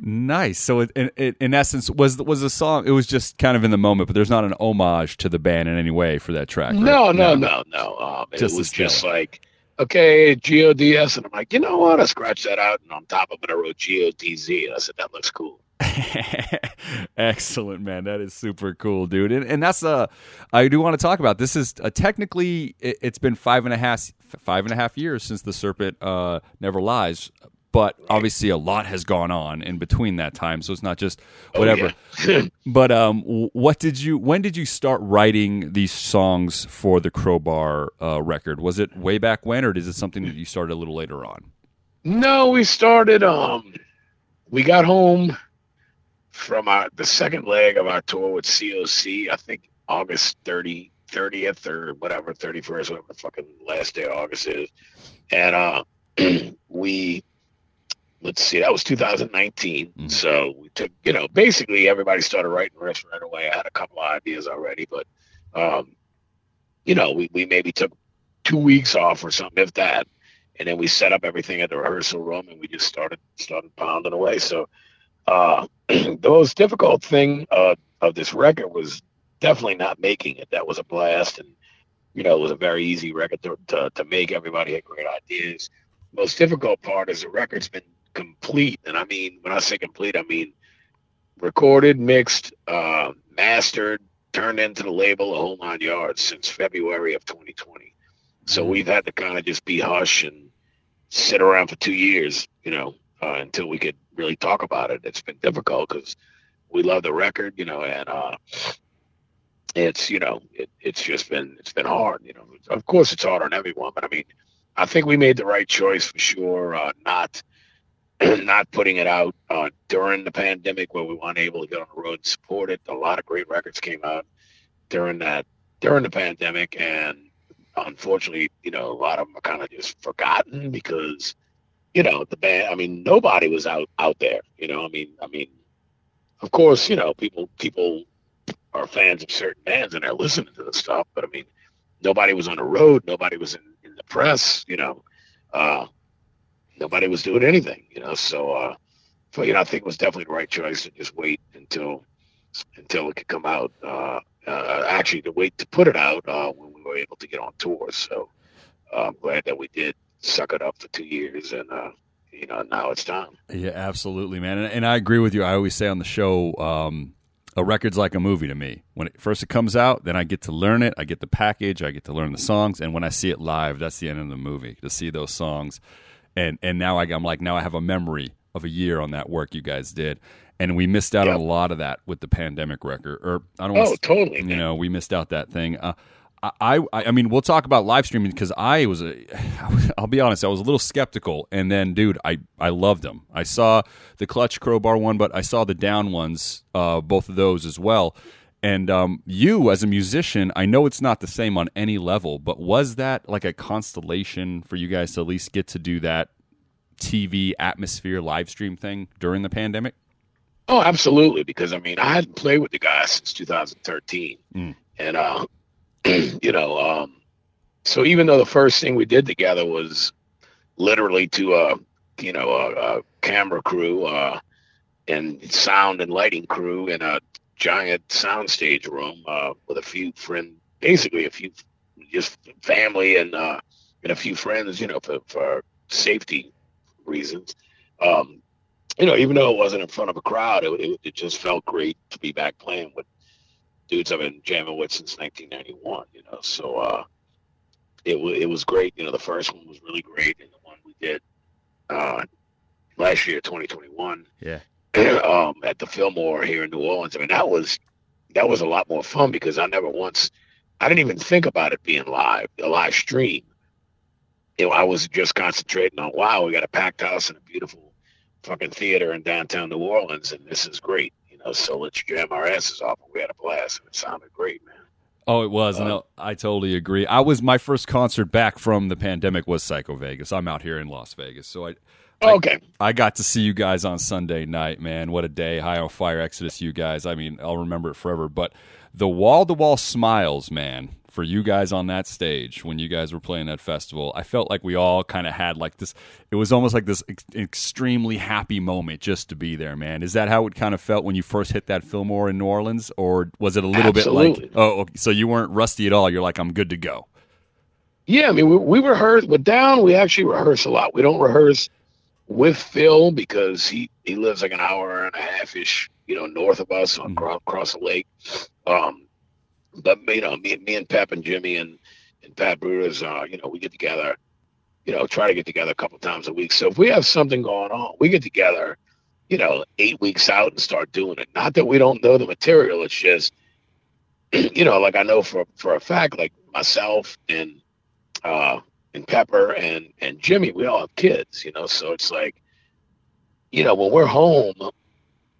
Nice. So, it, in, in, in essence, was was the song? It was just kind of in the moment, but there's not an homage to the band in any way for that track. right? No, no, no, no. Um, it was just like, okay, G O D S, and I'm like, you know what? I scratched that out, and on top of it, I wrote G O D Z, and I said that looks cool. [LAUGHS] Excellent, man. That is super cool, dude. And, and that's uh, I do want to talk about. This is uh, technically it, it's been five and a half five and a half years since the Serpent uh, Never Lies, but obviously a lot has gone on in between that time. So it's not just Oh, whatever. yeah. [LAUGHS] But um, what did you? When did you start writing these songs for the Crowbar uh, record? Was it way back when, or is it something that you started a little later on? No, we started. Um, we got home from our the second leg of our tour with COC. I think August 30, 30th or whatever, thirty first, whatever the fucking last day of August is, and uh, [CLEARS THROAT] we. Let's see, that was 2019. Mhm. So we took, you know, basically everybody started writing riffs right away. I had a couple of ideas already, but, um, you know, we, we maybe took two weeks off or something, if that, and then we set up everything at the rehearsal room and we just started started pounding away. So uh, [CLEARS THROAT] the most difficult thing uh, of this record was definitely not making it. That was a blast, and you know it was a very easy record to to, to make. Everybody had great ideas. Most difficult part is the record's been complete, and I mean when I say complete, I mean recorded, mixed, uh, mastered, turned into the label, a whole nine yards since February of 2020. So we've had to kind of just be hush and sit around for two years, you know, uh, until we could really talk about it. It's been difficult because we love the record, you know, and uh, it's you know, it, it's just been it's been hard, you know. Of course, it's hard on everyone, but I mean, I think we made the right choice for sure. Uh, not [CLEARS THROAT] not putting it out uh, during the pandemic where we weren't able to get on the road and support it. A lot of great records came out during that during the pandemic, and unfortunately, you know, a lot of them are kind of just forgotten because, you know, the band. I mean, nobody was out out there. You know, I mean, I mean, of course, you know, people people are fans of certain bands and they're listening to the stuff, but I mean, nobody was on the road. Nobody was in, in the press. You know, uh, nobody was doing anything. You know, so uh, so you know, I think it was definitely the right choice to just wait until until it could come out. Uh, uh, actually, to wait to put it out uh, when we were able to get on tour. So uh, I'm glad that we did suck it up for two years, and uh, you know now it's time. Yeah, absolutely, man. And, and I agree with you. I always say on the show, um, a record's like a movie to me. When it first it comes out, then I get to learn it. I get the package. I get to learn the songs, and when I see it live, that's the end of the movie. To see those songs, and and now I, I'm like now I have a memory of a year on that work you guys did. And we missed out yep. on a lot of that with the pandemic record. Or I don't. Oh, to, totally. You know, we missed out that thing. Uh, I, I, I mean, we'll talk about live streaming because I was, a, [LAUGHS] I'll be honest, I was a little skeptical, and then, dude, I, I loved them. I saw the clutch crowbar one, but I saw the down ones, uh, both of those as well. And um, you, as a musician, I know it's not the same on any level, but was that like a constellation for you guys to at least get to do that TV atmosphere live stream thing during the pandemic? Oh, absolutely. Because I mean, I hadn't played with the guys since 2013, mm. and uh, [CLEARS THROAT] you know, um, so even though the first thing we did together was literally to a, uh, you know, a, a camera crew, uh, and sound and lighting crew in a giant soundstage room uh, with a few friend, basically a few, just family and uh, and a few friends, you know, for, for safety reasons. Um, you know, even though it wasn't in front of a crowd, it, it, it just felt great to be back playing with dudes I've been jamming with since 1991. You know, so uh, it it was great. You know, the first one was really great, and the one we did uh, last year, 2021. Yeah. [CLEARS THROAT] um, at the Fillmore here in New Orleans. I mean, that was that was a lot more fun because I never once, I didn't even think about it being live, a live stream. You know, I was just concentrating on wow, we got a packed house and a beautiful fucking theater in downtown New Orleans, and this is great you know, so let's jam our asses off. We had a blast, and it sounded great, man. Oh, it was. Uh, no, I totally agree. I was my first concert back from the pandemic was Psycho Vegas. I'm out here in Las Vegas, so I. Okay. I, I got to see you guys on Sunday night, man. What a day! High on Fire Exodus, you guys. I mean, I'll remember it forever. But the wall to wall smiles, man for you guys on that stage when you guys were playing that festival, I felt like we all kind of had like this. It was almost like this ex- extremely happy moment just to be there, man. Is that how it kind of felt when you first hit that Fillmore in New Orleans, or was it a little Absolutely. bit like, oh, okay, so you weren't rusty at all? You're like, I'm good to go. Yeah, I mean, we, we rehearse, but down we actually rehearse a lot. We don't rehearse with Phil because he he lives like an hour and a half ish, you know, north of us mm-hmm. across the lake. Um, but you know, me, me and Pep and Jimmy and and Pat Bruders, uh, you know, we get together, you know, try to get together a couple times a week. So if we have something going on, we get together, you know, eight weeks out and start doing it. Not that we don't know the material, it's just, [CLEARS THROAT] you know, like I know for for a fact, like myself and uh and Pepper and and Jimmy, we all have kids, you know, so it's like, you know, when we're home,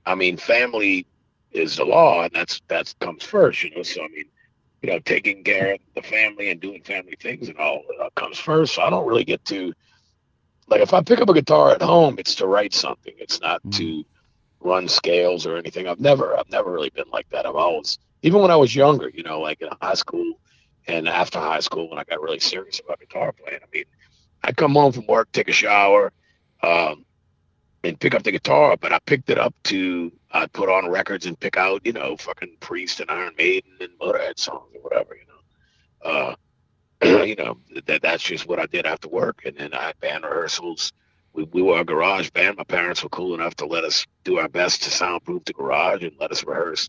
I mean, family is the law, and that's that comes first, you know. So I mean, you know, taking care of the family and doing family things and all uh, comes first. So I don't really get to like if I pick up a guitar at home, it's to write something. It's not to run scales or anything. I've never I've never really been like that. I've always even when I was younger, you know, like in high school and after high school when I got really serious about guitar playing. I mean, I'd come home from work, take a shower, um, and pick up the guitar, but I picked it up to I'd put on records and pick out, you know, fucking Priest and Iron Maiden and Motorhead songs or whatever, you know. Uh, [CLEARS THROAT] you know, that that's just what I did after work. And then I had band rehearsals. We, we were a garage band. My parents were cool enough to let us do our best to soundproof the garage and let us rehearse.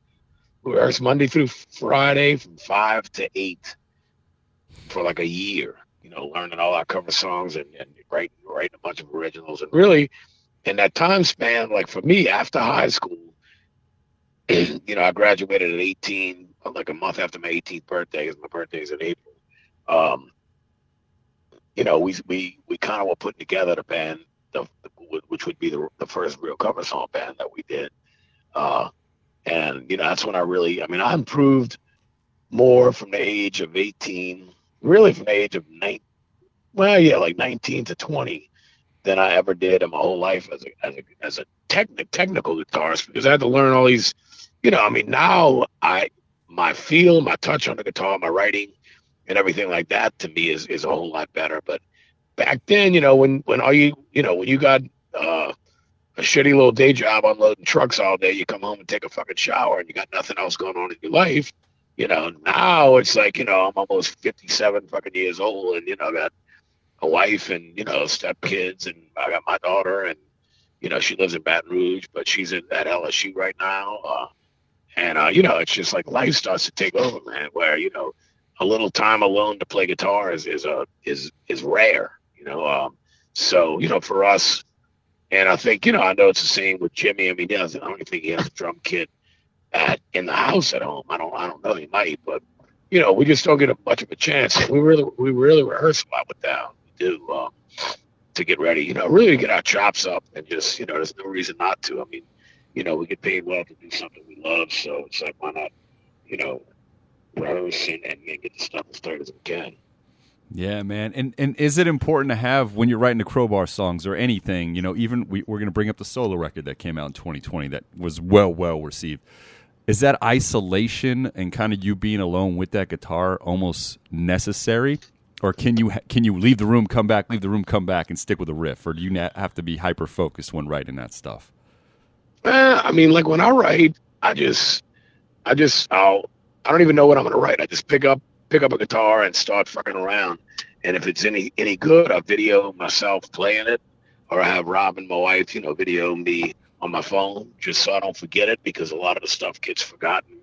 We rehearsed Monday through Friday from five to eight for like a year, you know, learning all our cover songs and, and writing, writing a bunch of originals. And really, in that time span, like for me, after high school, [CLEARS THROAT] you know, I graduated at 18, like a month after my 18th birthday, because my birthday is in April. Um, you know, we we we kind of were putting together the band, the, which would be the, the first real cover song band that we did. Uh, and you know, that's when I really, I mean, I improved more from the age of 18, really from the age of nine, well, yeah, like 19 to 20 than I ever did in my whole life as a as a, as a technic, technical guitarist because I had to learn all these you know, I mean, now I my feel, my touch on the guitar, my writing, and everything like that to me is is a whole lot better. But back then, you know, when when all you you know when you got uh, a shitty little day job unloading trucks all day. You come home and take a fucking shower and you got nothing else going on in your life. You know, now it's like, you know, I'm almost 57 fucking years old and, you know, I got a wife and, you know, stepkids and I got my daughter and, you know, she lives in Baton Rouge, but she's in, at LSU right now. Uh, and, uh, you know, it's just like life starts to take over, man, where, you know, a little time alone to play guitar is, is, a, is, is rare, you know. Um, so, you know, for us, and I think, you know, I know it's the same with Jimmy. I mean, does, I don't think he has a drum kit at in the house at home. I don't I don't know. He might, but you know, we just don't get a much of a chance. We really we really rehearse a lot with that. We do um, to get ready. You know, really get our chops up and just you know, there's no reason not to. I mean, you know, we get paid well to do something we love, so it's like why not, you know, rehearse and, and get the stuff as straight as we can. Yeah, man. And and is it important to have when you're writing the crowbar songs or anything? You know, even we, we're going to bring up the solo record that came out in 2020 that was well well received. Is that isolation and kind of you being alone with that guitar almost necessary, or can you can you leave the room, come back, leave the room, come back, and stick with a riff, or do you have to be hyper focused when writing that stuff? Uh, I mean, like when I write, I just, I just, I'll, I don't even know what I'm going to write. I just pick up pick up a guitar and start fucking around. And if it's any any good, I video myself playing it, or I have Robin, my wife, you know, video me on my phone just so I don't forget it because a lot of the stuff gets forgotten,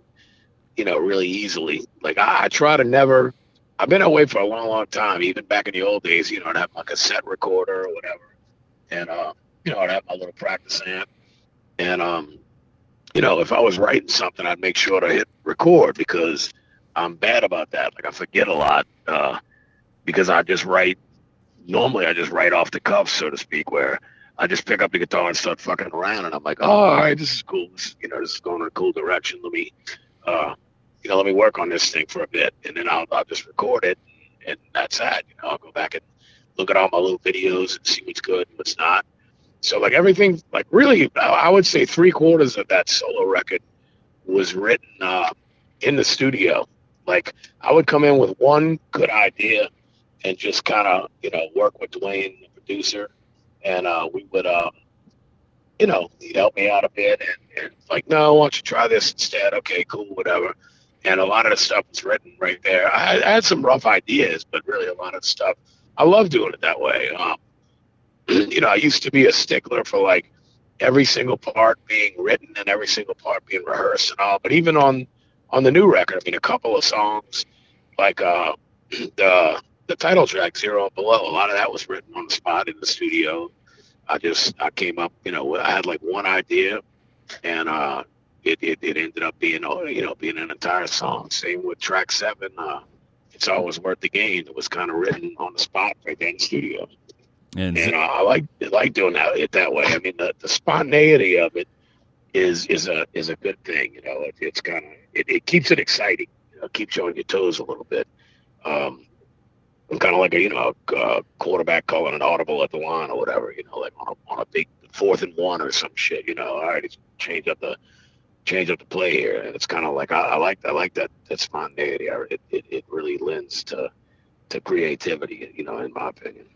you know, really easily. Like I, I try to never. I've been away for a long, long time. Even back in the old days, you know, I'd have my cassette recorder or whatever, and uh, you know, I'd have my little practice amp, and um, you know, if I was writing something, I'd make sure to hit record because I'm bad about that. Like I forget a lot uh, because I just write. Normally, I just write off the cuff, so to speak, where I just pick up the guitar and start fucking around, and I'm like, oh, all right, this is cool. This, you know, this is going in a cool direction. Let me, uh, you know, let me work on this thing for a bit, and then I'll, I'll just record it, and that's that. You know, I'll go back and look at all my little videos and see what's good and what's not. So like everything, like really, I would say three quarters of that solo record was written uh, in the studio like I would come in with one good idea and just kind of, you know, work with Duane, the producer, and uh, we would, uh, you know, he'd help me out a bit and, and like, no, why don't you try this instead? Okay, cool, whatever. And a lot of the stuff was written right there. I, I had some rough ideas, but really a lot of stuff. I love doing it that way. Um, [CLEARS THROAT] you know, I used to be a stickler for like every single part being written and every single part being rehearsed and all. But even on on the new record. I mean, a couple of songs like uh, [CLEARS THROAT] the the title track "Zero Below." A lot of that was written on the spot in the studio. I just I came up, you know, I had like one idea, and uh, it, it it ended up being uh, you know being an entire song. Same with track seven. Uh, it's always worth the gain. It was kind of written on the spot right there in the studio. And, and uh, I like like doing that it that way. I mean, the, the spontaneity of it is is a is a good thing. You know, it, it's kind of it, it keeps it exciting. You know, keeps you on your toes a little bit. Um, kind of like a you know a, quarterback calling an audible at the line or whatever. You know, like on a, on a big fourth and one or some shit. You know, all right, change up the change up the play here, and it's kind of like I, I, like I like that that spontaneity. It, it it really lends to to creativity. You know, in my opinion.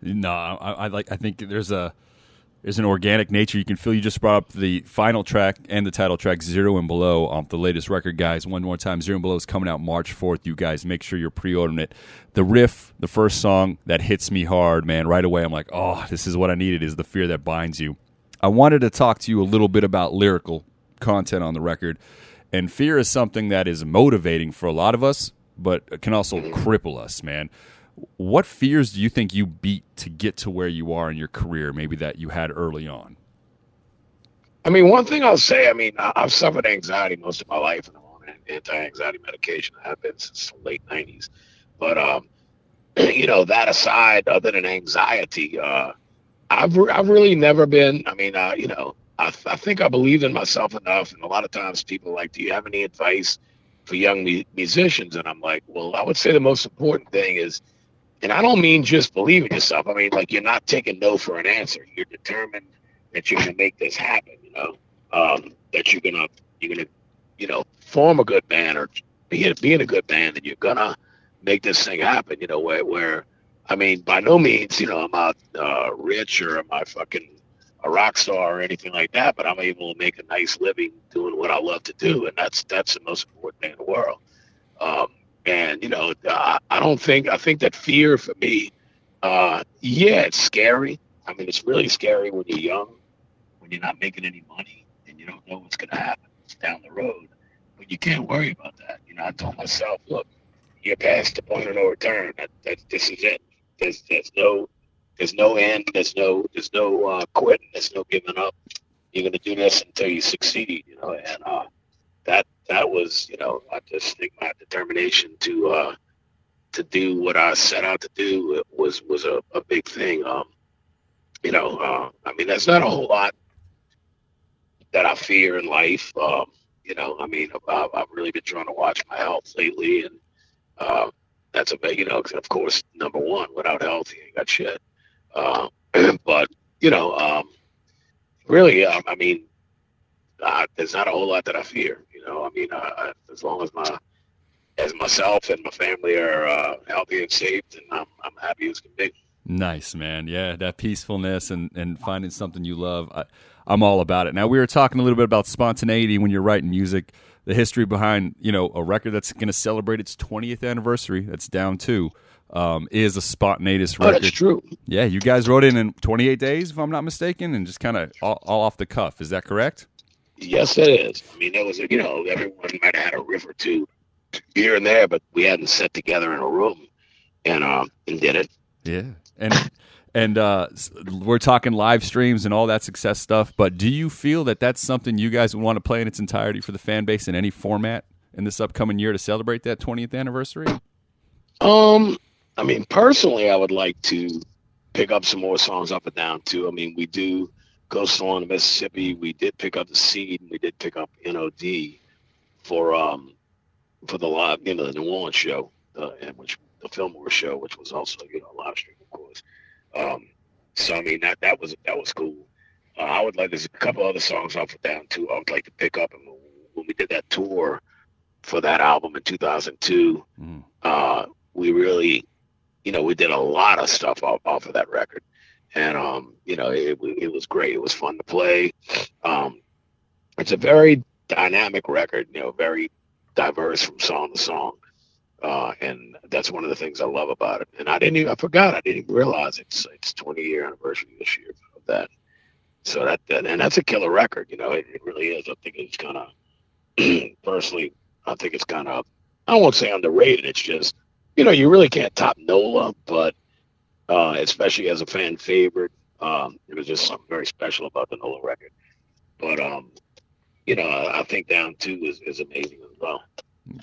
No, I, I like. I think there's a there's an organic nature you can feel. You just brought up the final track and the title track, Zero and Below, off the latest record, guys. One more time, Zero and Below is coming out March 4th. You guys make sure you're pre ordering it. The riff, the first song, that hits me hard, man. Right away, I'm like, oh, this is what I needed, is the fear that binds you. I wanted to talk to you a little bit about lyrical content on the record. And fear is something that is motivating for a lot of us, but can also cripple us, man what fears do you think you beat to get to where you are in your career, maybe that you had early on? I mean, one thing I'll say, I mean, I've suffered anxiety most of my life, and I'm on anti-anxiety medication. I have been since the late '90s. But um, [CLEARS THROAT] you know, that aside, other than anxiety, uh, I've re- I've really never been. I mean, uh, you know, I, th- I think I believe in myself enough, and a lot of times people like, "Do you have any advice for young mu- musicians?" And I'm like, well, I would say the most important thing is and I don't mean just believing yourself. I mean like you're not taking no for an answer. You're determined that you're gonna make this happen. You know, um, that you're gonna you're gonna you know form a good band or be be in a good band, and you're gonna make this thing happen. You know, where where I mean, by no means, you know, I'm not uh, rich or am I fucking a rock star or anything like that, but I'm able to make a nice living doing what I love to do, and that's that's the most important thing in the world. Um, and you know, uh, I don't think I think that fear for me, uh, yeah, it's scary. I mean, it's really scary when you're young, when you're not making any money, and you don't know what's going to happen down the road. But you can't worry about that. You know, I told myself, look, you're past the point of no return. That, that this is it. There's there's no there's no end. There's no there's no uh, quitting. There's no giving up. You're gonna do this until you succeed. You know, and uh, that that was you know I just think my determination to uh, to do what I set out to do was was a, a big thing. Um, you know, uh, I mean, there's not a whole lot that I fear in life. Um, you know, I mean, I've, I've really been trying to watch my health lately, and uh, that's a big, you know, of course, number one, without health, you ain't got shit. Uh, [CLEARS THROAT] but you know, um, really, um, I mean, uh, there's not a whole lot that I fear. You know, I mean, uh, as long as my as myself and my family are uh, healthy and safe, and I'm, I'm happy as can be. Nice, man. Yeah, that peacefulness and, and finding something you love. I, I'm all about it. Now, we were talking a little bit about spontaneity when you're writing music, the history behind, you know, a record that's going to celebrate its 20th anniversary, that's down two, um, is a spontaneous record. Oh, that's true. Yeah, you guys wrote it in 28 days, if I'm not mistaken, and just kind of all, all off the cuff. Is that correct? Yes, it is. I mean, it was, a, you know, everyone might have had a riff or two here and there, but we hadn't sat together in a room and uh, and did it. Yeah, and and uh, we're talking live streams and all that success stuff. But do you feel that that's something you guys would want to play in its entirety for the fan base in any format in this upcoming year to celebrate that 20th anniversary? Um, I mean, personally, I would like to pick up some more songs up and down too. I mean, we do Ghost Along the Mississippi. We did pick up the Seed. And we did pick up NOD for um for the live, you know, the New Orleans show, uh, and which the Fillmore show, which was also you know live stream, of course. Um, so I mean that that was that was cool. Uh, I would like there's a couple other songs off of down too. I would like to pick up and when we did that tour for that album in 2002, mm. uh, we really, you know, we did a lot of stuff off, off of that record, and um, you know, it it was great. It was fun to play. Um, it's a very dynamic record, you know, very diverse from song to song. Uh, and that's one of the things I love about it. And I didn't even, I forgot, I didn't even realize it's it's 20 year anniversary this year of that. So that, that and that's a killer record, you know, it, it really is. I think it's kind of, [CLEARS THROAT] personally, I think it's kind of, I won't say underrated. It's just, you know, you really can't top NOLA, but uh, especially as a fan favorite, um, it was just something very special about the NOLA record. But, um, you know, I, think Down Two is, is amazing as well.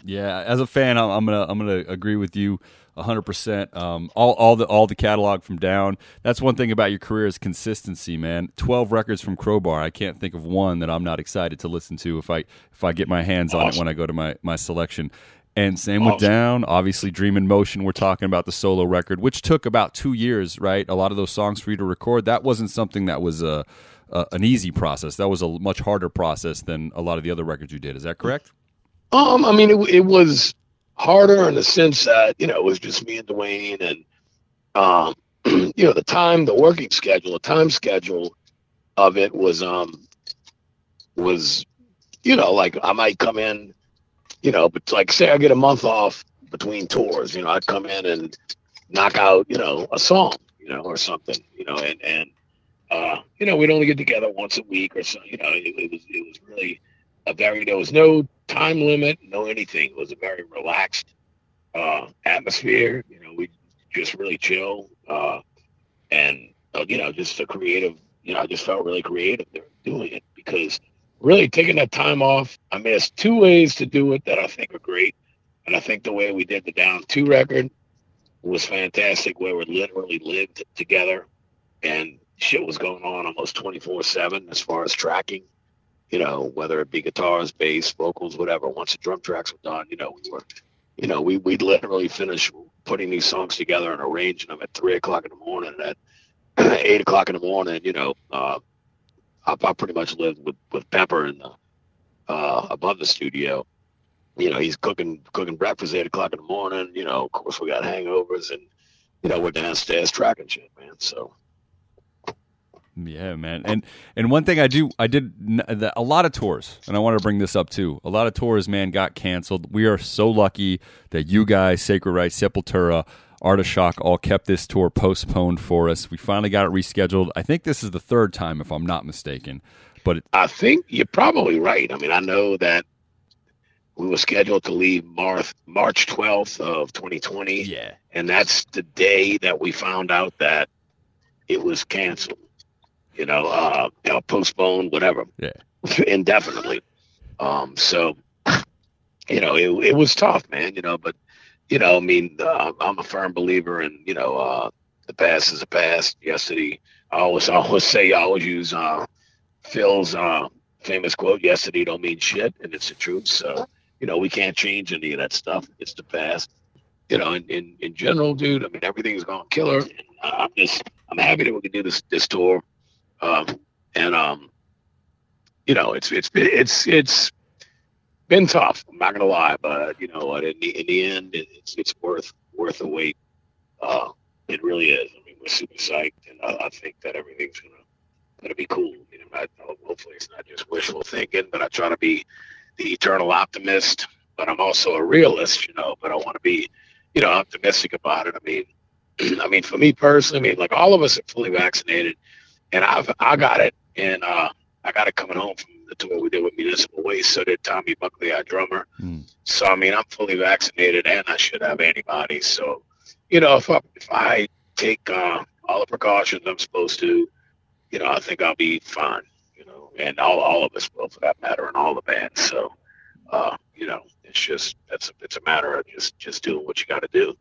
Yeah, as a fan, I'm, I'm gonna I'm gonna agree with you 100. Um, percent All all the all the catalog from Down. That's one thing about your career is consistency, man. 12 records from Crowbar. I can't think of one that I'm not excited to listen to if I if I get my hands awesome. on it when I go to my my selection. And same awesome. with Down, obviously Dream in Motion. We're talking about the solo record, which took about two years, right? A lot of those songs for you to record. That wasn't something that was a, a an easy process. That was a much harder process than a lot of the other records you did. Is that correct? Um, I mean, it, it was harder in the sense that you know it was just me and Duane, and um, [CLEARS THROAT] you know the time, the working schedule, the time schedule of it was um was you know like I might come in, you know, but like say I get a month off between tours, you know, I'd come in and knock out you know a song, you know, or something, you know, and and uh, you know we'd only get together once a week or so, you know, it, it was it was really a very there was no time limit, no anything. It was a very relaxed uh, atmosphere. You know, we just really chill, uh, and uh, you know, just a creative. You know, I just felt really creative doing it because really taking that time off. I mean, there's two ways to do it that I think are great, and I think the way we did the Down Two record was fantastic, where we literally lived together, and shit was going on almost 24 seven as far as tracking you know, whether it be guitars, bass, vocals, whatever. Once the drum tracks were done, you know, we were, you know, we we'd literally finish putting these songs together and arranging them at three o'clock in the morning. At [CLEARS THROAT] eight o'clock in the morning, you know, uh, I, I pretty much lived with with Pepper in the uh, above the studio. You know, he's cooking cooking breakfast eight o'clock in the morning. You know, of course we got hangovers and you know we're downstairs tracking shit, man. So Yeah, man. And and one thing I do, I did a lot of tours, and I want to bring this up too. A lot of tours, man, got canceled. We are so lucky that you guys, Sacred Reich, Sepultura, Art of Shock, all kept this tour postponed for us. We finally got it rescheduled. I think this is the third time, if I'm not mistaken. But it, I think you're probably right. I mean, I know that we were scheduled to leave March March 12th of 2020. Yeah, and that's the day that we found out that it was canceled you know, uh, you know, postponed, whatever, yeah, [LAUGHS] indefinitely. Um, so, you know, it, it was tough, man. You know, but you know, I mean, uh, I'm a firm believer in you know, uh, the past is the past. Yesterday, I always [LAUGHS] I always say, I always use uh, Phil's uh, famous quote: "Yesterday don't mean shit," and it's the truth. So, you know, we can't change any of that stuff. It's the past. You know, in, in, in general, dude, I mean, everything's going killer. I'm just, I'm happy that we can do this this tour. Um, and um, you know, it's it's it's it's been tough. I'm not gonna lie, but you know what? In the, in the end, it's it's worth worth the wait. Uh, it really is. I mean, we're super psyched, and I, I think that everything's gonna gonna be cool. You know, hopefully it's not just wishful thinking, but I try to be the eternal optimist. But I'm also a realist, you know. But I want to be, you know, optimistic about it. I mean, [CLEARS THROAT] I mean, for me personally, I mean, like all of us are fully vaccinated and I've I got it, and uh, I got it coming home from the what we did with Municipal Waste. So did Tommy Buckley, our drummer. Mm. So I mean, I'm fully vaccinated, and I should have antibodies. So, you know, if I, if I take uh, all the precautions I'm supposed to, you know, I think I'll be fine. You know, and all all of us will, for that matter, and all the bands. So, uh, you know, it's just that's it's a matter of just just doing what you got to do.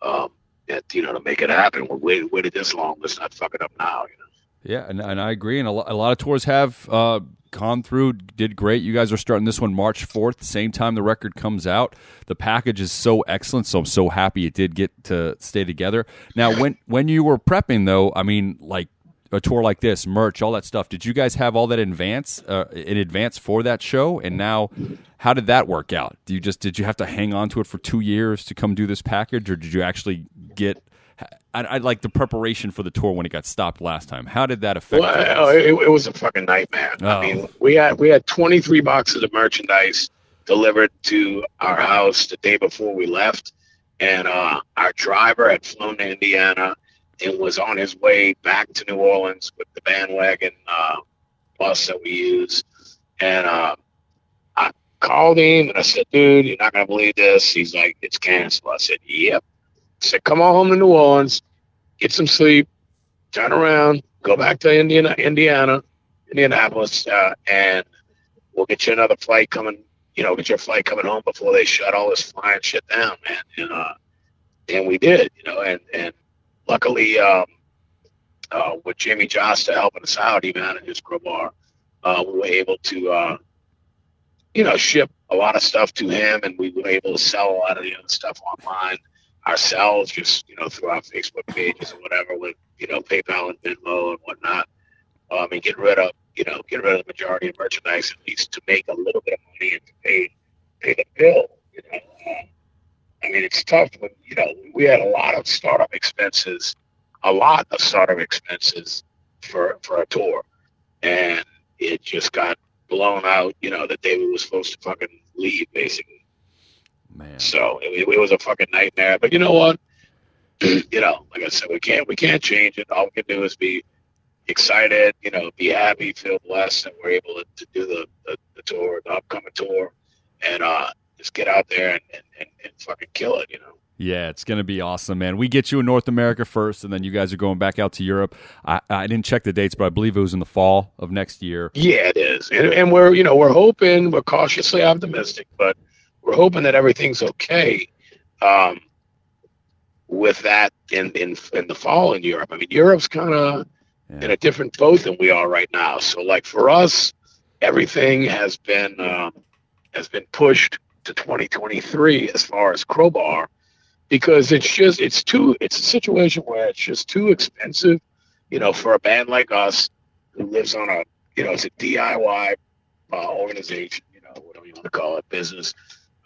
Um, and, you know, to make it happen, we waited, waited this long. Let's not fuck it up now. You know. Yeah, and, and I agree. And a, a lot of tours have uh, gone through, did great. You guys are starting this one March 4th, same time the record comes out. The package is so excellent, so I'm so happy it did get to stay together. Now, when when you were prepping, though, I mean, like a tour like this, merch, all that stuff, did you guys have all that in advance, uh, in advance for that show? And now, how did that work out? Do you just did you have to hang on to it for two years to come do this package, or did you actually get I, I like the preparation for the tour when it got stopped last time. How did that affect? Well, it, it, was a fucking nightmare. Oh. I mean, we had we had 23 boxes of merchandise delivered to our house the day before we left, and uh, our driver had flown to Indiana and was on his way back to New Orleans with the bandwagon uh, bus that we use, and uh, I called him and I said, "Dude, you're not gonna believe this." He's like, "It's canceled." I said, "Yep." Said, come on home to New Orleans, get some sleep, turn around, go back to Indiana, Indiana, Indianapolis, uh, and we'll get you another flight coming. You know, get your flight coming home before they shut all this flying shit down, man. And uh, and we did, you know, and and luckily, um, uh, with Jimmy Josta helping us out, he manages Crowbar, uh, we were able to, uh, you know, ship a lot of stuff to him, and we were able to sell a lot of the other stuff online ourselves, just you know, through our Facebook pages or whatever, with you know PayPal and Venmo and whatnot. Um, and get rid of you know get rid of the majority of merchandise at least to make a little bit of money and to pay pay the bill. You know, I mean, it's tough when you know we had a lot of startup expenses, a lot of startup expenses for for a tour, and it just got blown out. You know, day we were supposed to fucking leave, basically. Man. So it, it, was a fucking nightmare. But you know what? [CLEARS THROAT] you know, like I said, we can't we can't change it. All we can do is be excited. You know, be happy, feel blessed, and we're able to, to do the, the, the tour, the upcoming tour, and uh, just get out there and, and, and, and fucking kill it. You know. Yeah, it's going to be awesome, man. We get you in North America first, and then you guys are going back out to Europe. I, I didn't check the dates, but I believe it was in the fall of next year. Yeah, it is, and, and we're you know we're hoping, we're cautiously optimistic, but we're hoping that everything's okay um, with that in, in in the fall in Europe. I mean, Europe's kind of yeah. in a different boat than we are right now. So, like for us, everything has been um, has been pushed to 2023 as far as crowbar because it's just it's too it's a situation where it's just too expensive you know for a band like us who lives on a you know it's a diy uh, organization you know whatever you want to call it business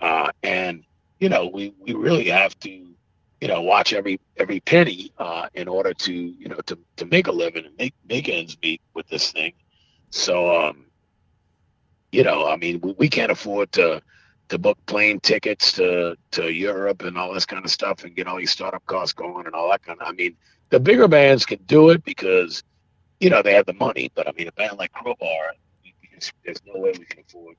uh, and you know, we we really have to, you know, watch every every penny uh, in order to you know to to make a living and make make ends meet with this thing. So, um, you know, I mean, we, we can't afford to to book plane tickets to to Europe and all this kind of stuff and get all these startup costs going and all that kind of. I mean, the bigger bands can do it because you know they have the money, but I mean, a band like Crowbar, there's no way we can afford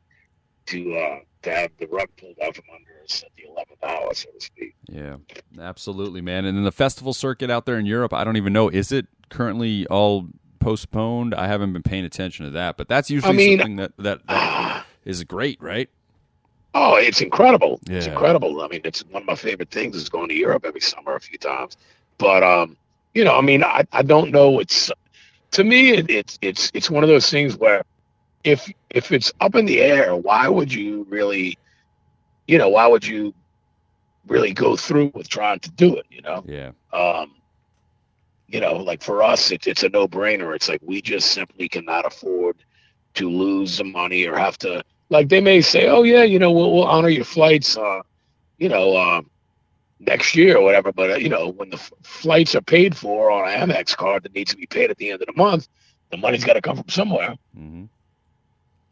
to uh, to have the rug pulled out from under us at the eleventh hour, so to speak. Yeah, absolutely, man. And then the festival circuit out there in Europe, I don't even know is it currently all postponed? I haven't been paying attention to that, but that's usually I mean, something that that, that [SIGHS] is great, right? Oh, it's incredible. Yeah. It's incredible. I mean, it's one of my favorite things is going to Europe every summer a few times. But um, you know, I mean, I, I don't know. It's to me, it, it's it's it's one of those things where if if it's up in the air, why would you really, you know, why would you really go through with trying to do it? You know. Yeah. Um, you know, like for us, it's it's a no brainer. It's like we just simply cannot afford to lose the money or have to like they may say, oh yeah, you know, we'll we'll honor your flights, uh, you know, uh, next year or whatever. But uh, you know, when the f- flights are paid for on an Amex card that needs to be paid at the end of the month, the money's got to come from somewhere. Mm-hmm.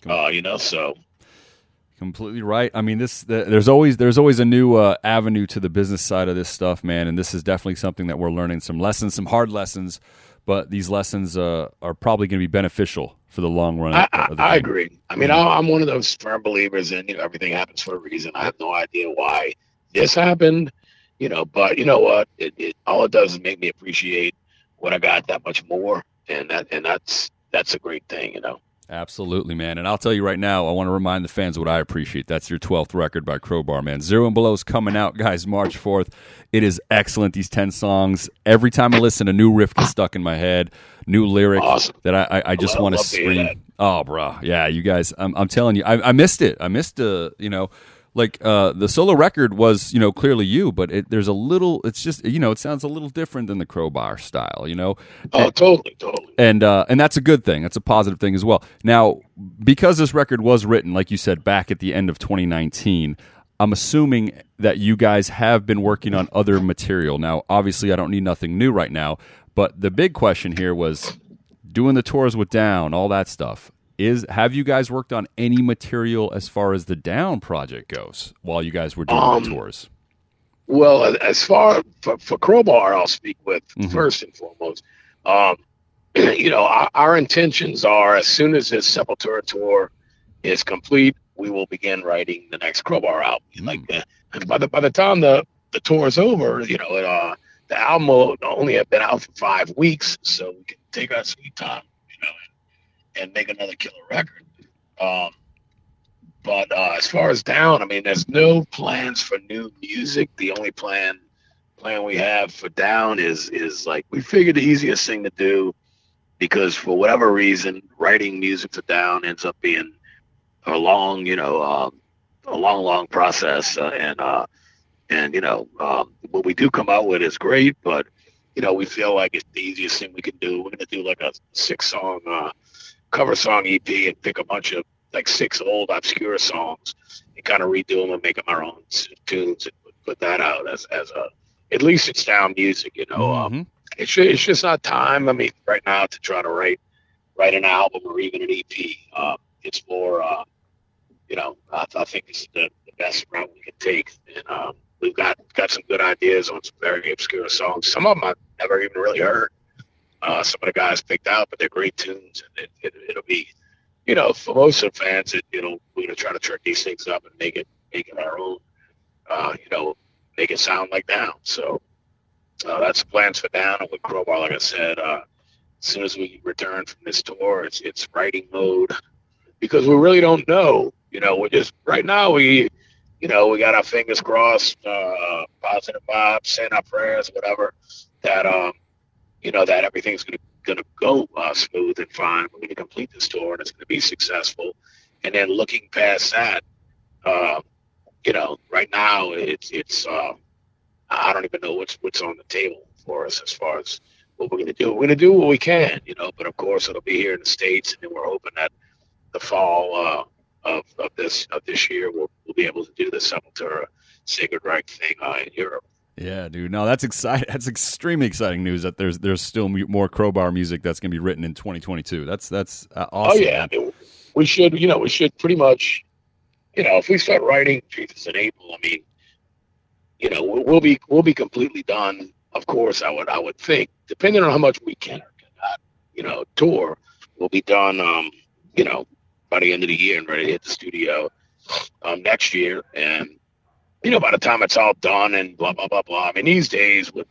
Uh, you know, so completely right. I mean, this the, there's always there's always a new uh, avenue to the business side of this stuff, man. And this is definitely something that we're learning some lessons, some hard lessons, but these lessons uh, are probably going to be beneficial for the long run. I, I, I agree. I mean, I'm one of those firm believers in you know everything happens for a reason. I have no idea why this happened, you know, but you know what? It, it all it does is make me appreciate what I got that much more, and that and that's that's a great thing, you know. Absolutely, man. And I'll tell you right now, I want to remind the fans what I appreciate. That's your 12th record by Crowbar, man. Zero and Below is coming out, guys, March 4th. It is excellent, these 10 songs. Every time I listen, a new riff gets stuck in my head, new lyric awesome. that I, I, I just want to scream. Oh, bro. Yeah, you guys, I'm, I'm telling you, I, I missed it. I missed, uh, you know, like uh, the solo record was you know clearly you but it, there's a little it's just you know it sounds a little different than the crowbar style you know? Oh and, totally totally. and uh, and that's a good thing. That's a positive thing as well. Now because this record was written like you said back at the end of 2019 i'm assuming that you guys have been working on other material. Now obviously i don't need nothing new right now but the big question here was doing the tours with down all that stuff is have you guys worked on any material as far as the down project goes while you guys were doing um, the tours? well as far for, for crowbar i'll speak with mm-hmm. first and foremost. Um, [CLEARS THROAT] you know our, our, intentions are as soon as this sepultura tour is complete we will begin writing the next crowbar album. Mm-hmm. like uh, and by the by the time the the tour is over you know it, uh, the album will only have been out for five weeks so we can take our sweet time and make another killer record. Um, but uh, as far as down, I mean, there's no plans for new music. The only plan plan we have for down is is like we figured the easiest thing to do because for whatever reason, writing music for down ends up being a long, you know, uh, a long, long process. Uh, and uh, and you know, um, what we do come out with is great, but you know, we feel like it's the easiest thing we can do. We're gonna do like a six song uh, cover song EP and pick a bunch of like six old obscure songs and kind of redo them and make them our own tunes and put that out as as a at least it's down music, you know. Um, mm-hmm. Um, it's just, it's just not time. I mean, right now to try to write write an album or even an EP. Um, it's more, uh, you know, I, I think it's the, the, best route we can take, and um, we've got got some good ideas on some very obscure songs. Some of them I've never even really heard uh, some of the guys picked out, but they're great tunes, and it, will it, be, you know, for most of the fans, it, you know, we're gonna try to turn these things up and make it make it our own, uh, you know, make it sound like Down. So uh, that's the plans for Down, and with Crowbar, like I said, uh, as soon as we return from this tour, it's it's writing mode because we really don't know. You know, we're just right now we. You know, we got our fingers crossed, uh, positive vibes, saying our prayers, whatever. That um, you know that everything's going to going to go uh, smooth and fine. We're going to complete this tour and it's going to be successful. And then looking past that, uh, you know, right now it's it's uh, I don't even know what's what's on the table for us as far as what we're going to do. We're going to do what we can, you know, but of course it'll be here in the states, and then we're hoping that the fall uh, of, of this of this year we'll, we'll be able to do the Sepultura Sacred Reich thing uh, in Europe. Yeah, dude. No, that's exciting. [LAUGHS] That's extremely exciting news that there's there's still more crowbar music that's going to be written in 2022. That's that's uh, awesome. Oh yeah, I mean, we should you know we should pretty much you know if we start writing Jesus in April, I mean, you know we'll, we'll be we'll be completely done. Of course, I would I would think depending on how much we can or cannot you know tour, we'll be done. Um, you know by the end of the year and ready to hit the studio um next year and you know, by the time it's all done and blah blah blah blah. I mean, these days with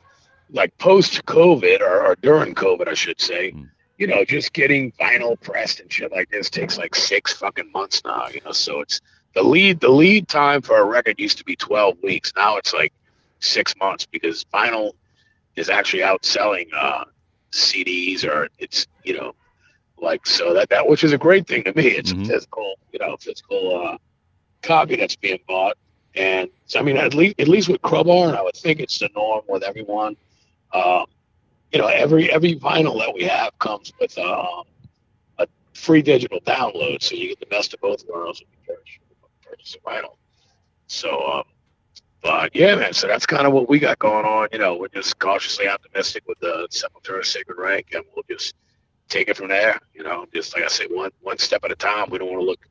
like post COVID or, or, during COVID, I should say, mm. you know, just getting vinyl pressed and shit like this takes like six fucking months now. You know, so it's the lead the lead time for a record used to be twelve weeks. Now it's like six months because vinyl is actually outselling uh, CDs or it's you know like so that that which is a great thing to me. It's mm-hmm. a physical you know physical uh, copy that's being bought and so, I mean, at least at least with Crowbar, and I would think it's the norm with everyone. Um, you know, every every vinyl that we have comes with uh, a free digital download, so you get the best of both worlds if you purchase a vinyl. So, um, but yeah, man. So that's kind of what we got going on. You know, we're just cautiously optimistic with the Sepultura Sacred Reich, and we'll just take it from there. You know, just like I say, one one step at a time. We don't want to look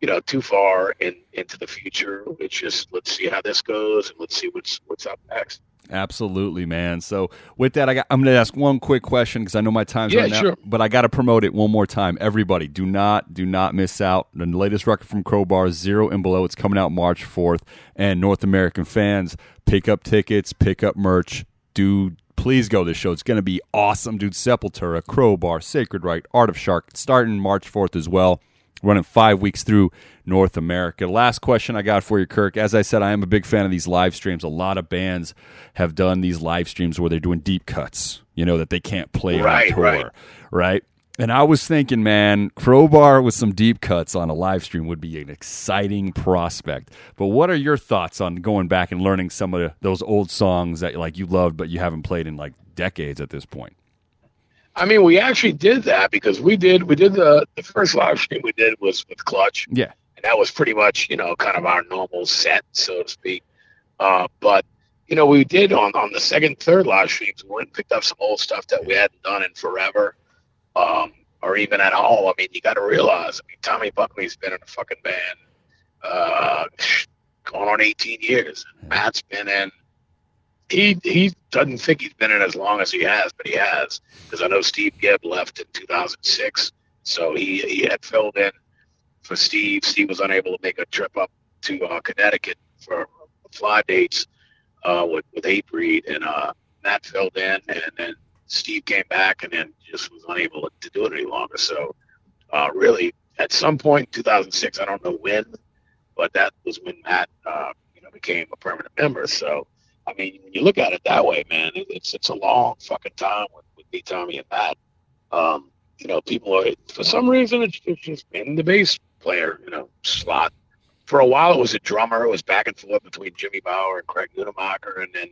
you know, too far in into the future. It's just let's see how this goes and let's see what's what's up next. Absolutely, man. So with that, I got, I'm going to ask one quick question because I know my time's yeah, running sure. out, but I got to promote it one more time. Everybody, do not do not miss out. The latest record from Crowbar, Zero and Below. It's coming out March 4th, and North American fans, pick up tickets, pick up merch. Do please go to the show. It's going to be awesome, dude. Sepultura, Crowbar, Sacred Reich, Art of Shock, starting March 4th as well running five weeks through North America. Last question I got for you, Kirk. As I said, I am a big fan of these live streams. A lot of bands have done these live streams where they're doing deep cuts, you know, that they can't play right, on tour, right? right? And I was thinking, man, Crowbar with some deep cuts on a live stream would be an exciting prospect. But what are your thoughts on going back and learning some of those old songs that like you loved but you haven't played in like decades at this point? I mean, we actually did that because we did we did the the first live stream we did was with Clutch. Yeah, and that was pretty much you know kind of our normal set, so to speak. Uh, but you know, we did on on the second, third live streams. We went and picked up some old stuff that we hadn't done in forever, um, or even at all. I mean, you got to realize. I mean, Tommy Buckley's been in a fucking band uh, going on 18 years. Matt's been in he he doesn't think he's been in as long as he has, but he has because I know Steve Gibb left in 2006, so he he had filled in for Steve. Steve was unable to make a trip up to uh, Connecticut for fly dates uh, with with Hatebreed, and uh, Matt filled in, and then Steve came back, and then just was unable to do it any longer. So uh, really, at some point in 2006, I don't know when, but that was when Matt uh, you know became a permanent member. So I mean, when you look at it that way, man, it, it's it's a long fucking time with, with me, Tommy, and Matt. Um, you know, people are for some reason it's, it's just been the bass player, you know, slot. For a while, it was a drummer. It was back and forth between Jimmy Bower and Craig Nunemacher, and then,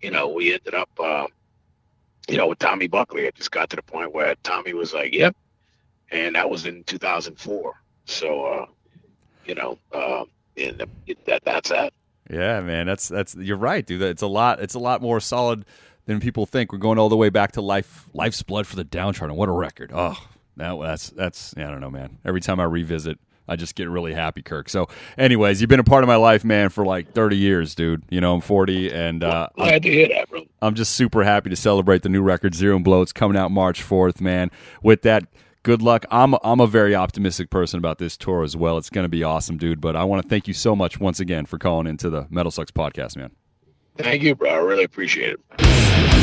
you know, we ended up, uh, you know, with Tommy Buckley. It just got to the point where Tommy was like, "Yep," and that was in 2004. So, uh, you know, uh, and that that's that. Yeah, man, that's that's you're right, dude. It's a lot. It's a lot more solid than people think. We're going all the way back to life. Life's blood for the downtrodden. What a record! Oh, that, that's that's yeah, I don't know, man. Every time I revisit, I just get really happy, Kirk. So, anyways, you've been a part of my life, man, for like 30 years, dude. You know, I'm 40, and uh, glad to hear that, bro. I'm just super happy to celebrate the new record, Zero and Below. It's coming out March 4th, man. With that good luck. I'm I'm a very optimistic person about this tour as well. It's going to be awesome, dude. But I want to thank you so much once again for calling into the Metal Sucks podcast, man. Thank you, bro. I really appreciate it.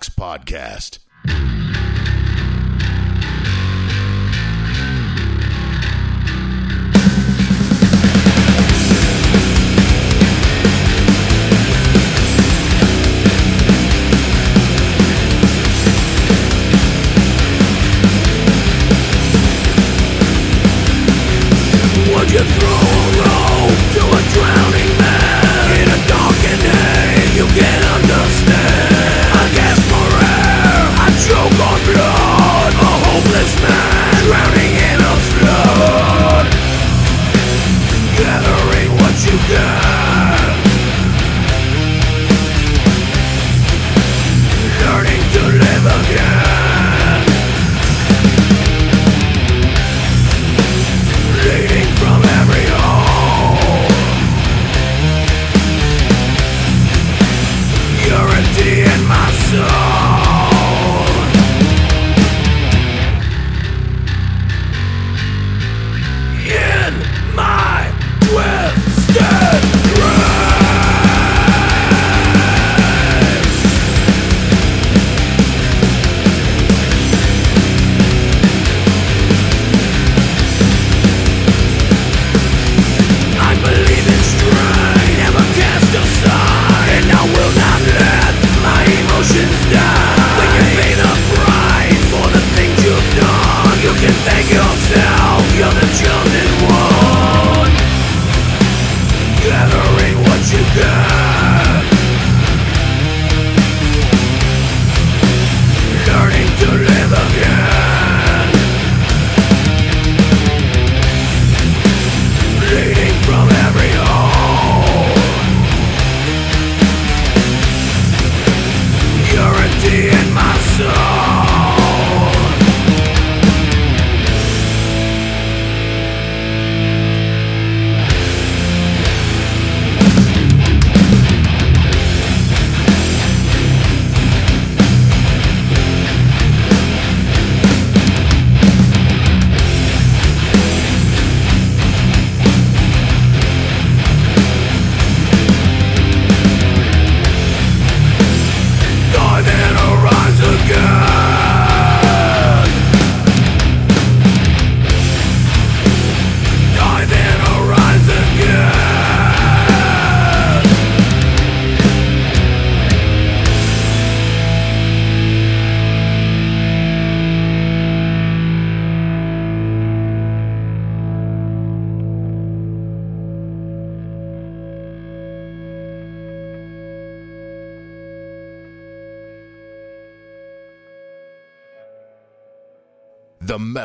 Podcast.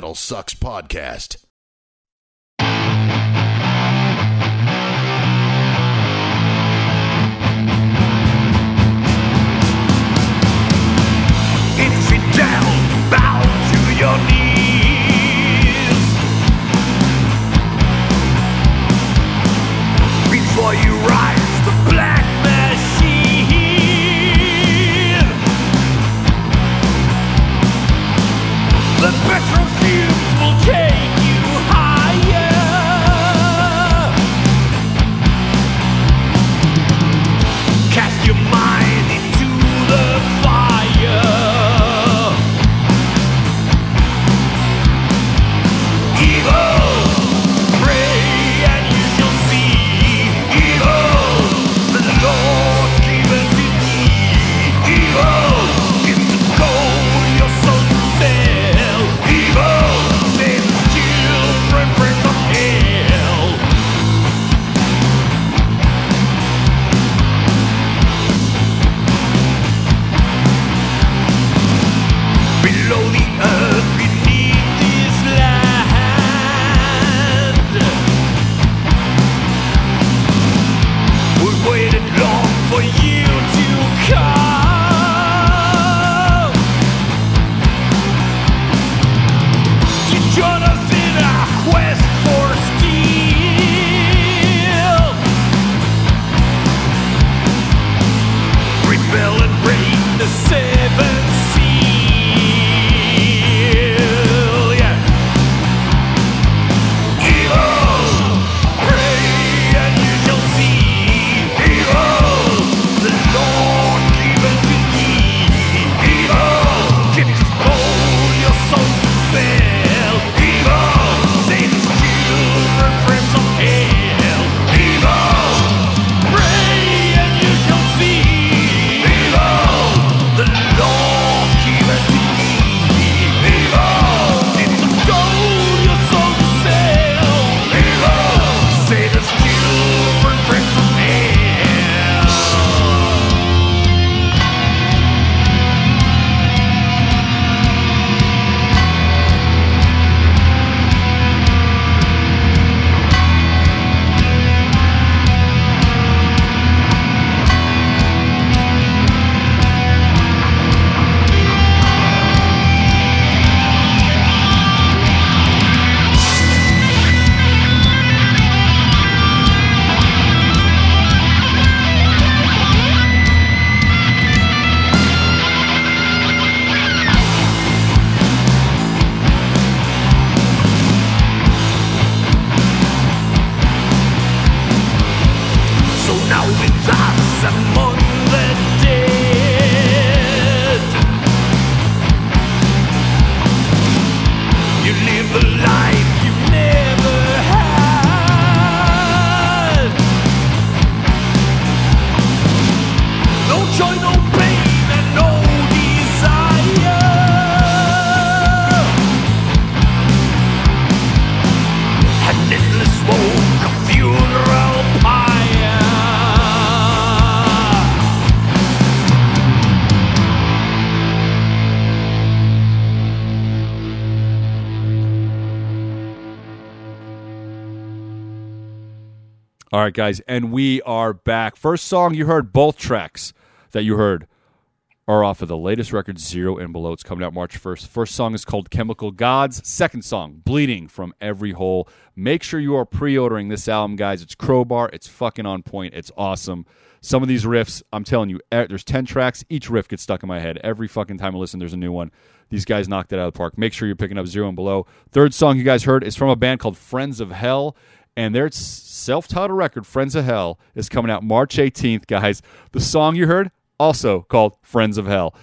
Metal Sucks podcast. If you down, bow to your knees. Before you rise, the black machine. The better. with us and moon All right, guys, and we are back. First song you heard, both tracks that you heard are off of the latest record, Zero and Below. It's coming out March 1st. First song is called Chemical Godz. Second song, Bleeding from Every Hole. Make sure you are pre ordering this album, guys. It's Crowbar. It's fucking on point. It's awesome. Some of these riffs, I'm telling you, eh, there's 10 tracks. Each riff gets stuck in my head. Every fucking time I listen, there's a new one. These guys knocked it out of the park. Make sure you're picking up Zero and Below. Third song you guys heard is from a band called Friends of Hell. And their self titled record, Friends of Hell, is coming out March 18th, guys. The song you heard, also called Friends of Hell.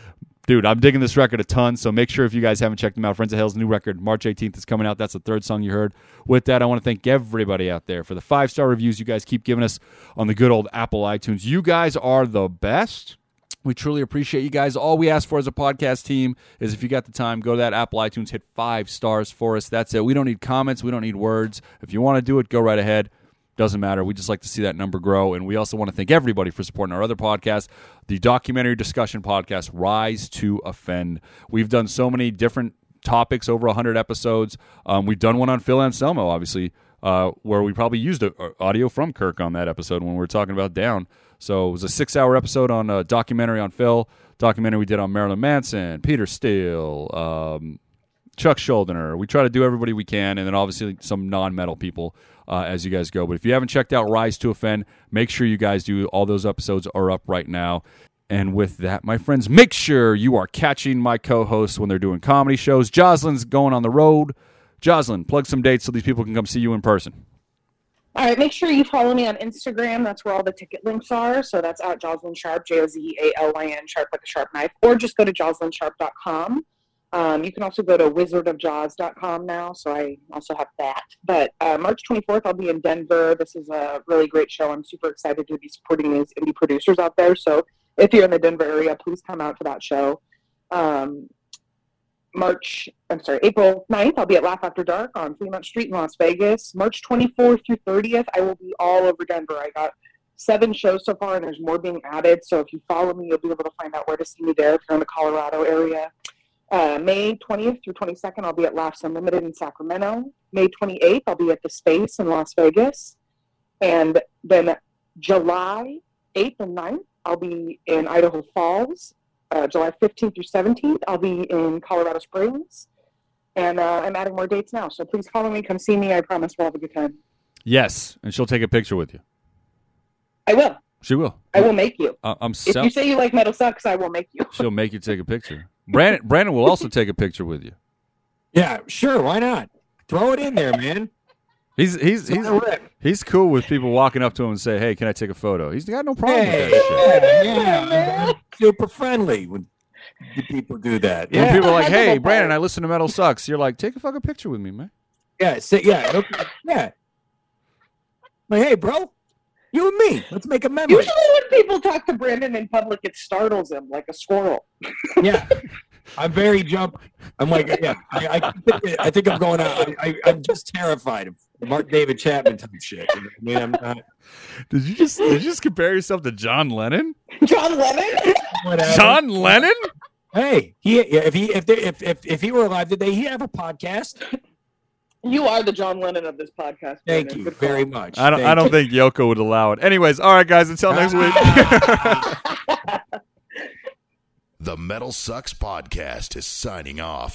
Dude, I'm digging this record a ton, so make sure if you guys haven't checked them out, Friends of Hell's new record, March 18th, is coming out. That's the third song you heard. With that, I want to thank everybody out there for the five star reviews you guys keep giving us on the good old Apple iTunes. You guys are the best. We truly appreciate you guys. All we ask for as a podcast team is if you got the time, go to that Apple iTunes, hit five stars for us. That's it. We don't need comments, we don't need words. If you want to do it, go right ahead. Doesn't matter. We just like to see that number grow. And we also want to thank everybody for supporting our other podcast, the documentary discussion podcast, Rise to Offend. We've done so many different topics, over 100 episodes. Um, we've done one on Phil Anselmo, obviously, uh, where we probably used a, a audio from Kirk on that episode when we were talking about Down. So it was a six hour episode on a documentary on Phil, documentary we did on Marilyn Manson, Peter Steele, um, Chuck Schuldiner. We try to do everybody we can, and then obviously some non metal people uh, as you guys go. But if you haven't checked out Rise to Offend, make sure you guys do. All those episodes are up right now. And with that, my friends, make sure you are catching my co hosts when they're doing comedy shows. Jozalyn's going on the road. Jozalyn, plug some dates so these people can come see you in person. All right, make sure you follow me on Instagram. That's where all the ticket links are. So that's at Jozalyn Sharp, J O Z A L Y N, sharp like a sharp knife, or just go to jozalynsharp.com. Um, you can also go to wizardofjaws.com now, so I also have that. But uh, March 24th, I'll be in Denver. This is a really great show. I'm super excited to be supporting these indie producers out there. So if you're in the Denver area, please come out to that show. Um, March, I'm sorry, April 9th, I'll be at Laugh After Dark on Fremont Street in Las Vegas. March 24th through 30th, I will be all over Denver. I got seven shows so far, and there's more being added. So if you follow me, you'll be able to find out where to see me there if you're in the Colorado area. Uh, May 20th through 22nd, I'll be at Laughs Unlimited in Sacramento. May 28th, I'll be at the Space in Las Vegas. And then July 8th and 9th, I'll be in Idaho Falls. Uh, July 15th through 17th, I'll be in Colorado Springs. And uh, I'm adding more dates now. So please follow me. Come see me. I promise we'll have a good time. Yes, and she'll take a picture with you. I will. She will. I will make you. I- I'm If you say you like metal sucks, I will make you. She'll make you take a picture. Brandon, Brandon will also take a picture with you. Yeah, sure. Why not? Throw it in there, man. He's he's he's Let he's cool with people walking up to him and say, "Hey, can I take a photo?" He's got no problem Hey, with that shit. yeah, yeah. I'm super friendly when people do that. When people are like, "Hey, Brandon. I listen to Metal Sucks," you're like, "Take a fucking picture with me, man." yeah, say, yeah, okay, yeah. Like, hey, bro, you and me, let's make a memory. Usually when people talk to Brandon in public, it startles him like a squirrel. Yeah, I'm very jump. I'm like, yeah, I, I, think, I think I'm going out. I, I, I'm just terrified of Mark David Chapman type shit. You know I mean, I'm not. [LAUGHS] Did you just did you just compare yourself to John Lennon? John Lennon? Whatever. John Lennon? Hey, he if he if, they, if if if he were alive today, he'd have a podcast. You are the John Lennon of this podcast. Thank Brandon. you Good call. very much. I don't I don't you. think Yoko would allow it. Anyways, all right, guys. Until next week. [LAUGHS] The Metal Sucks Podcast is signing off.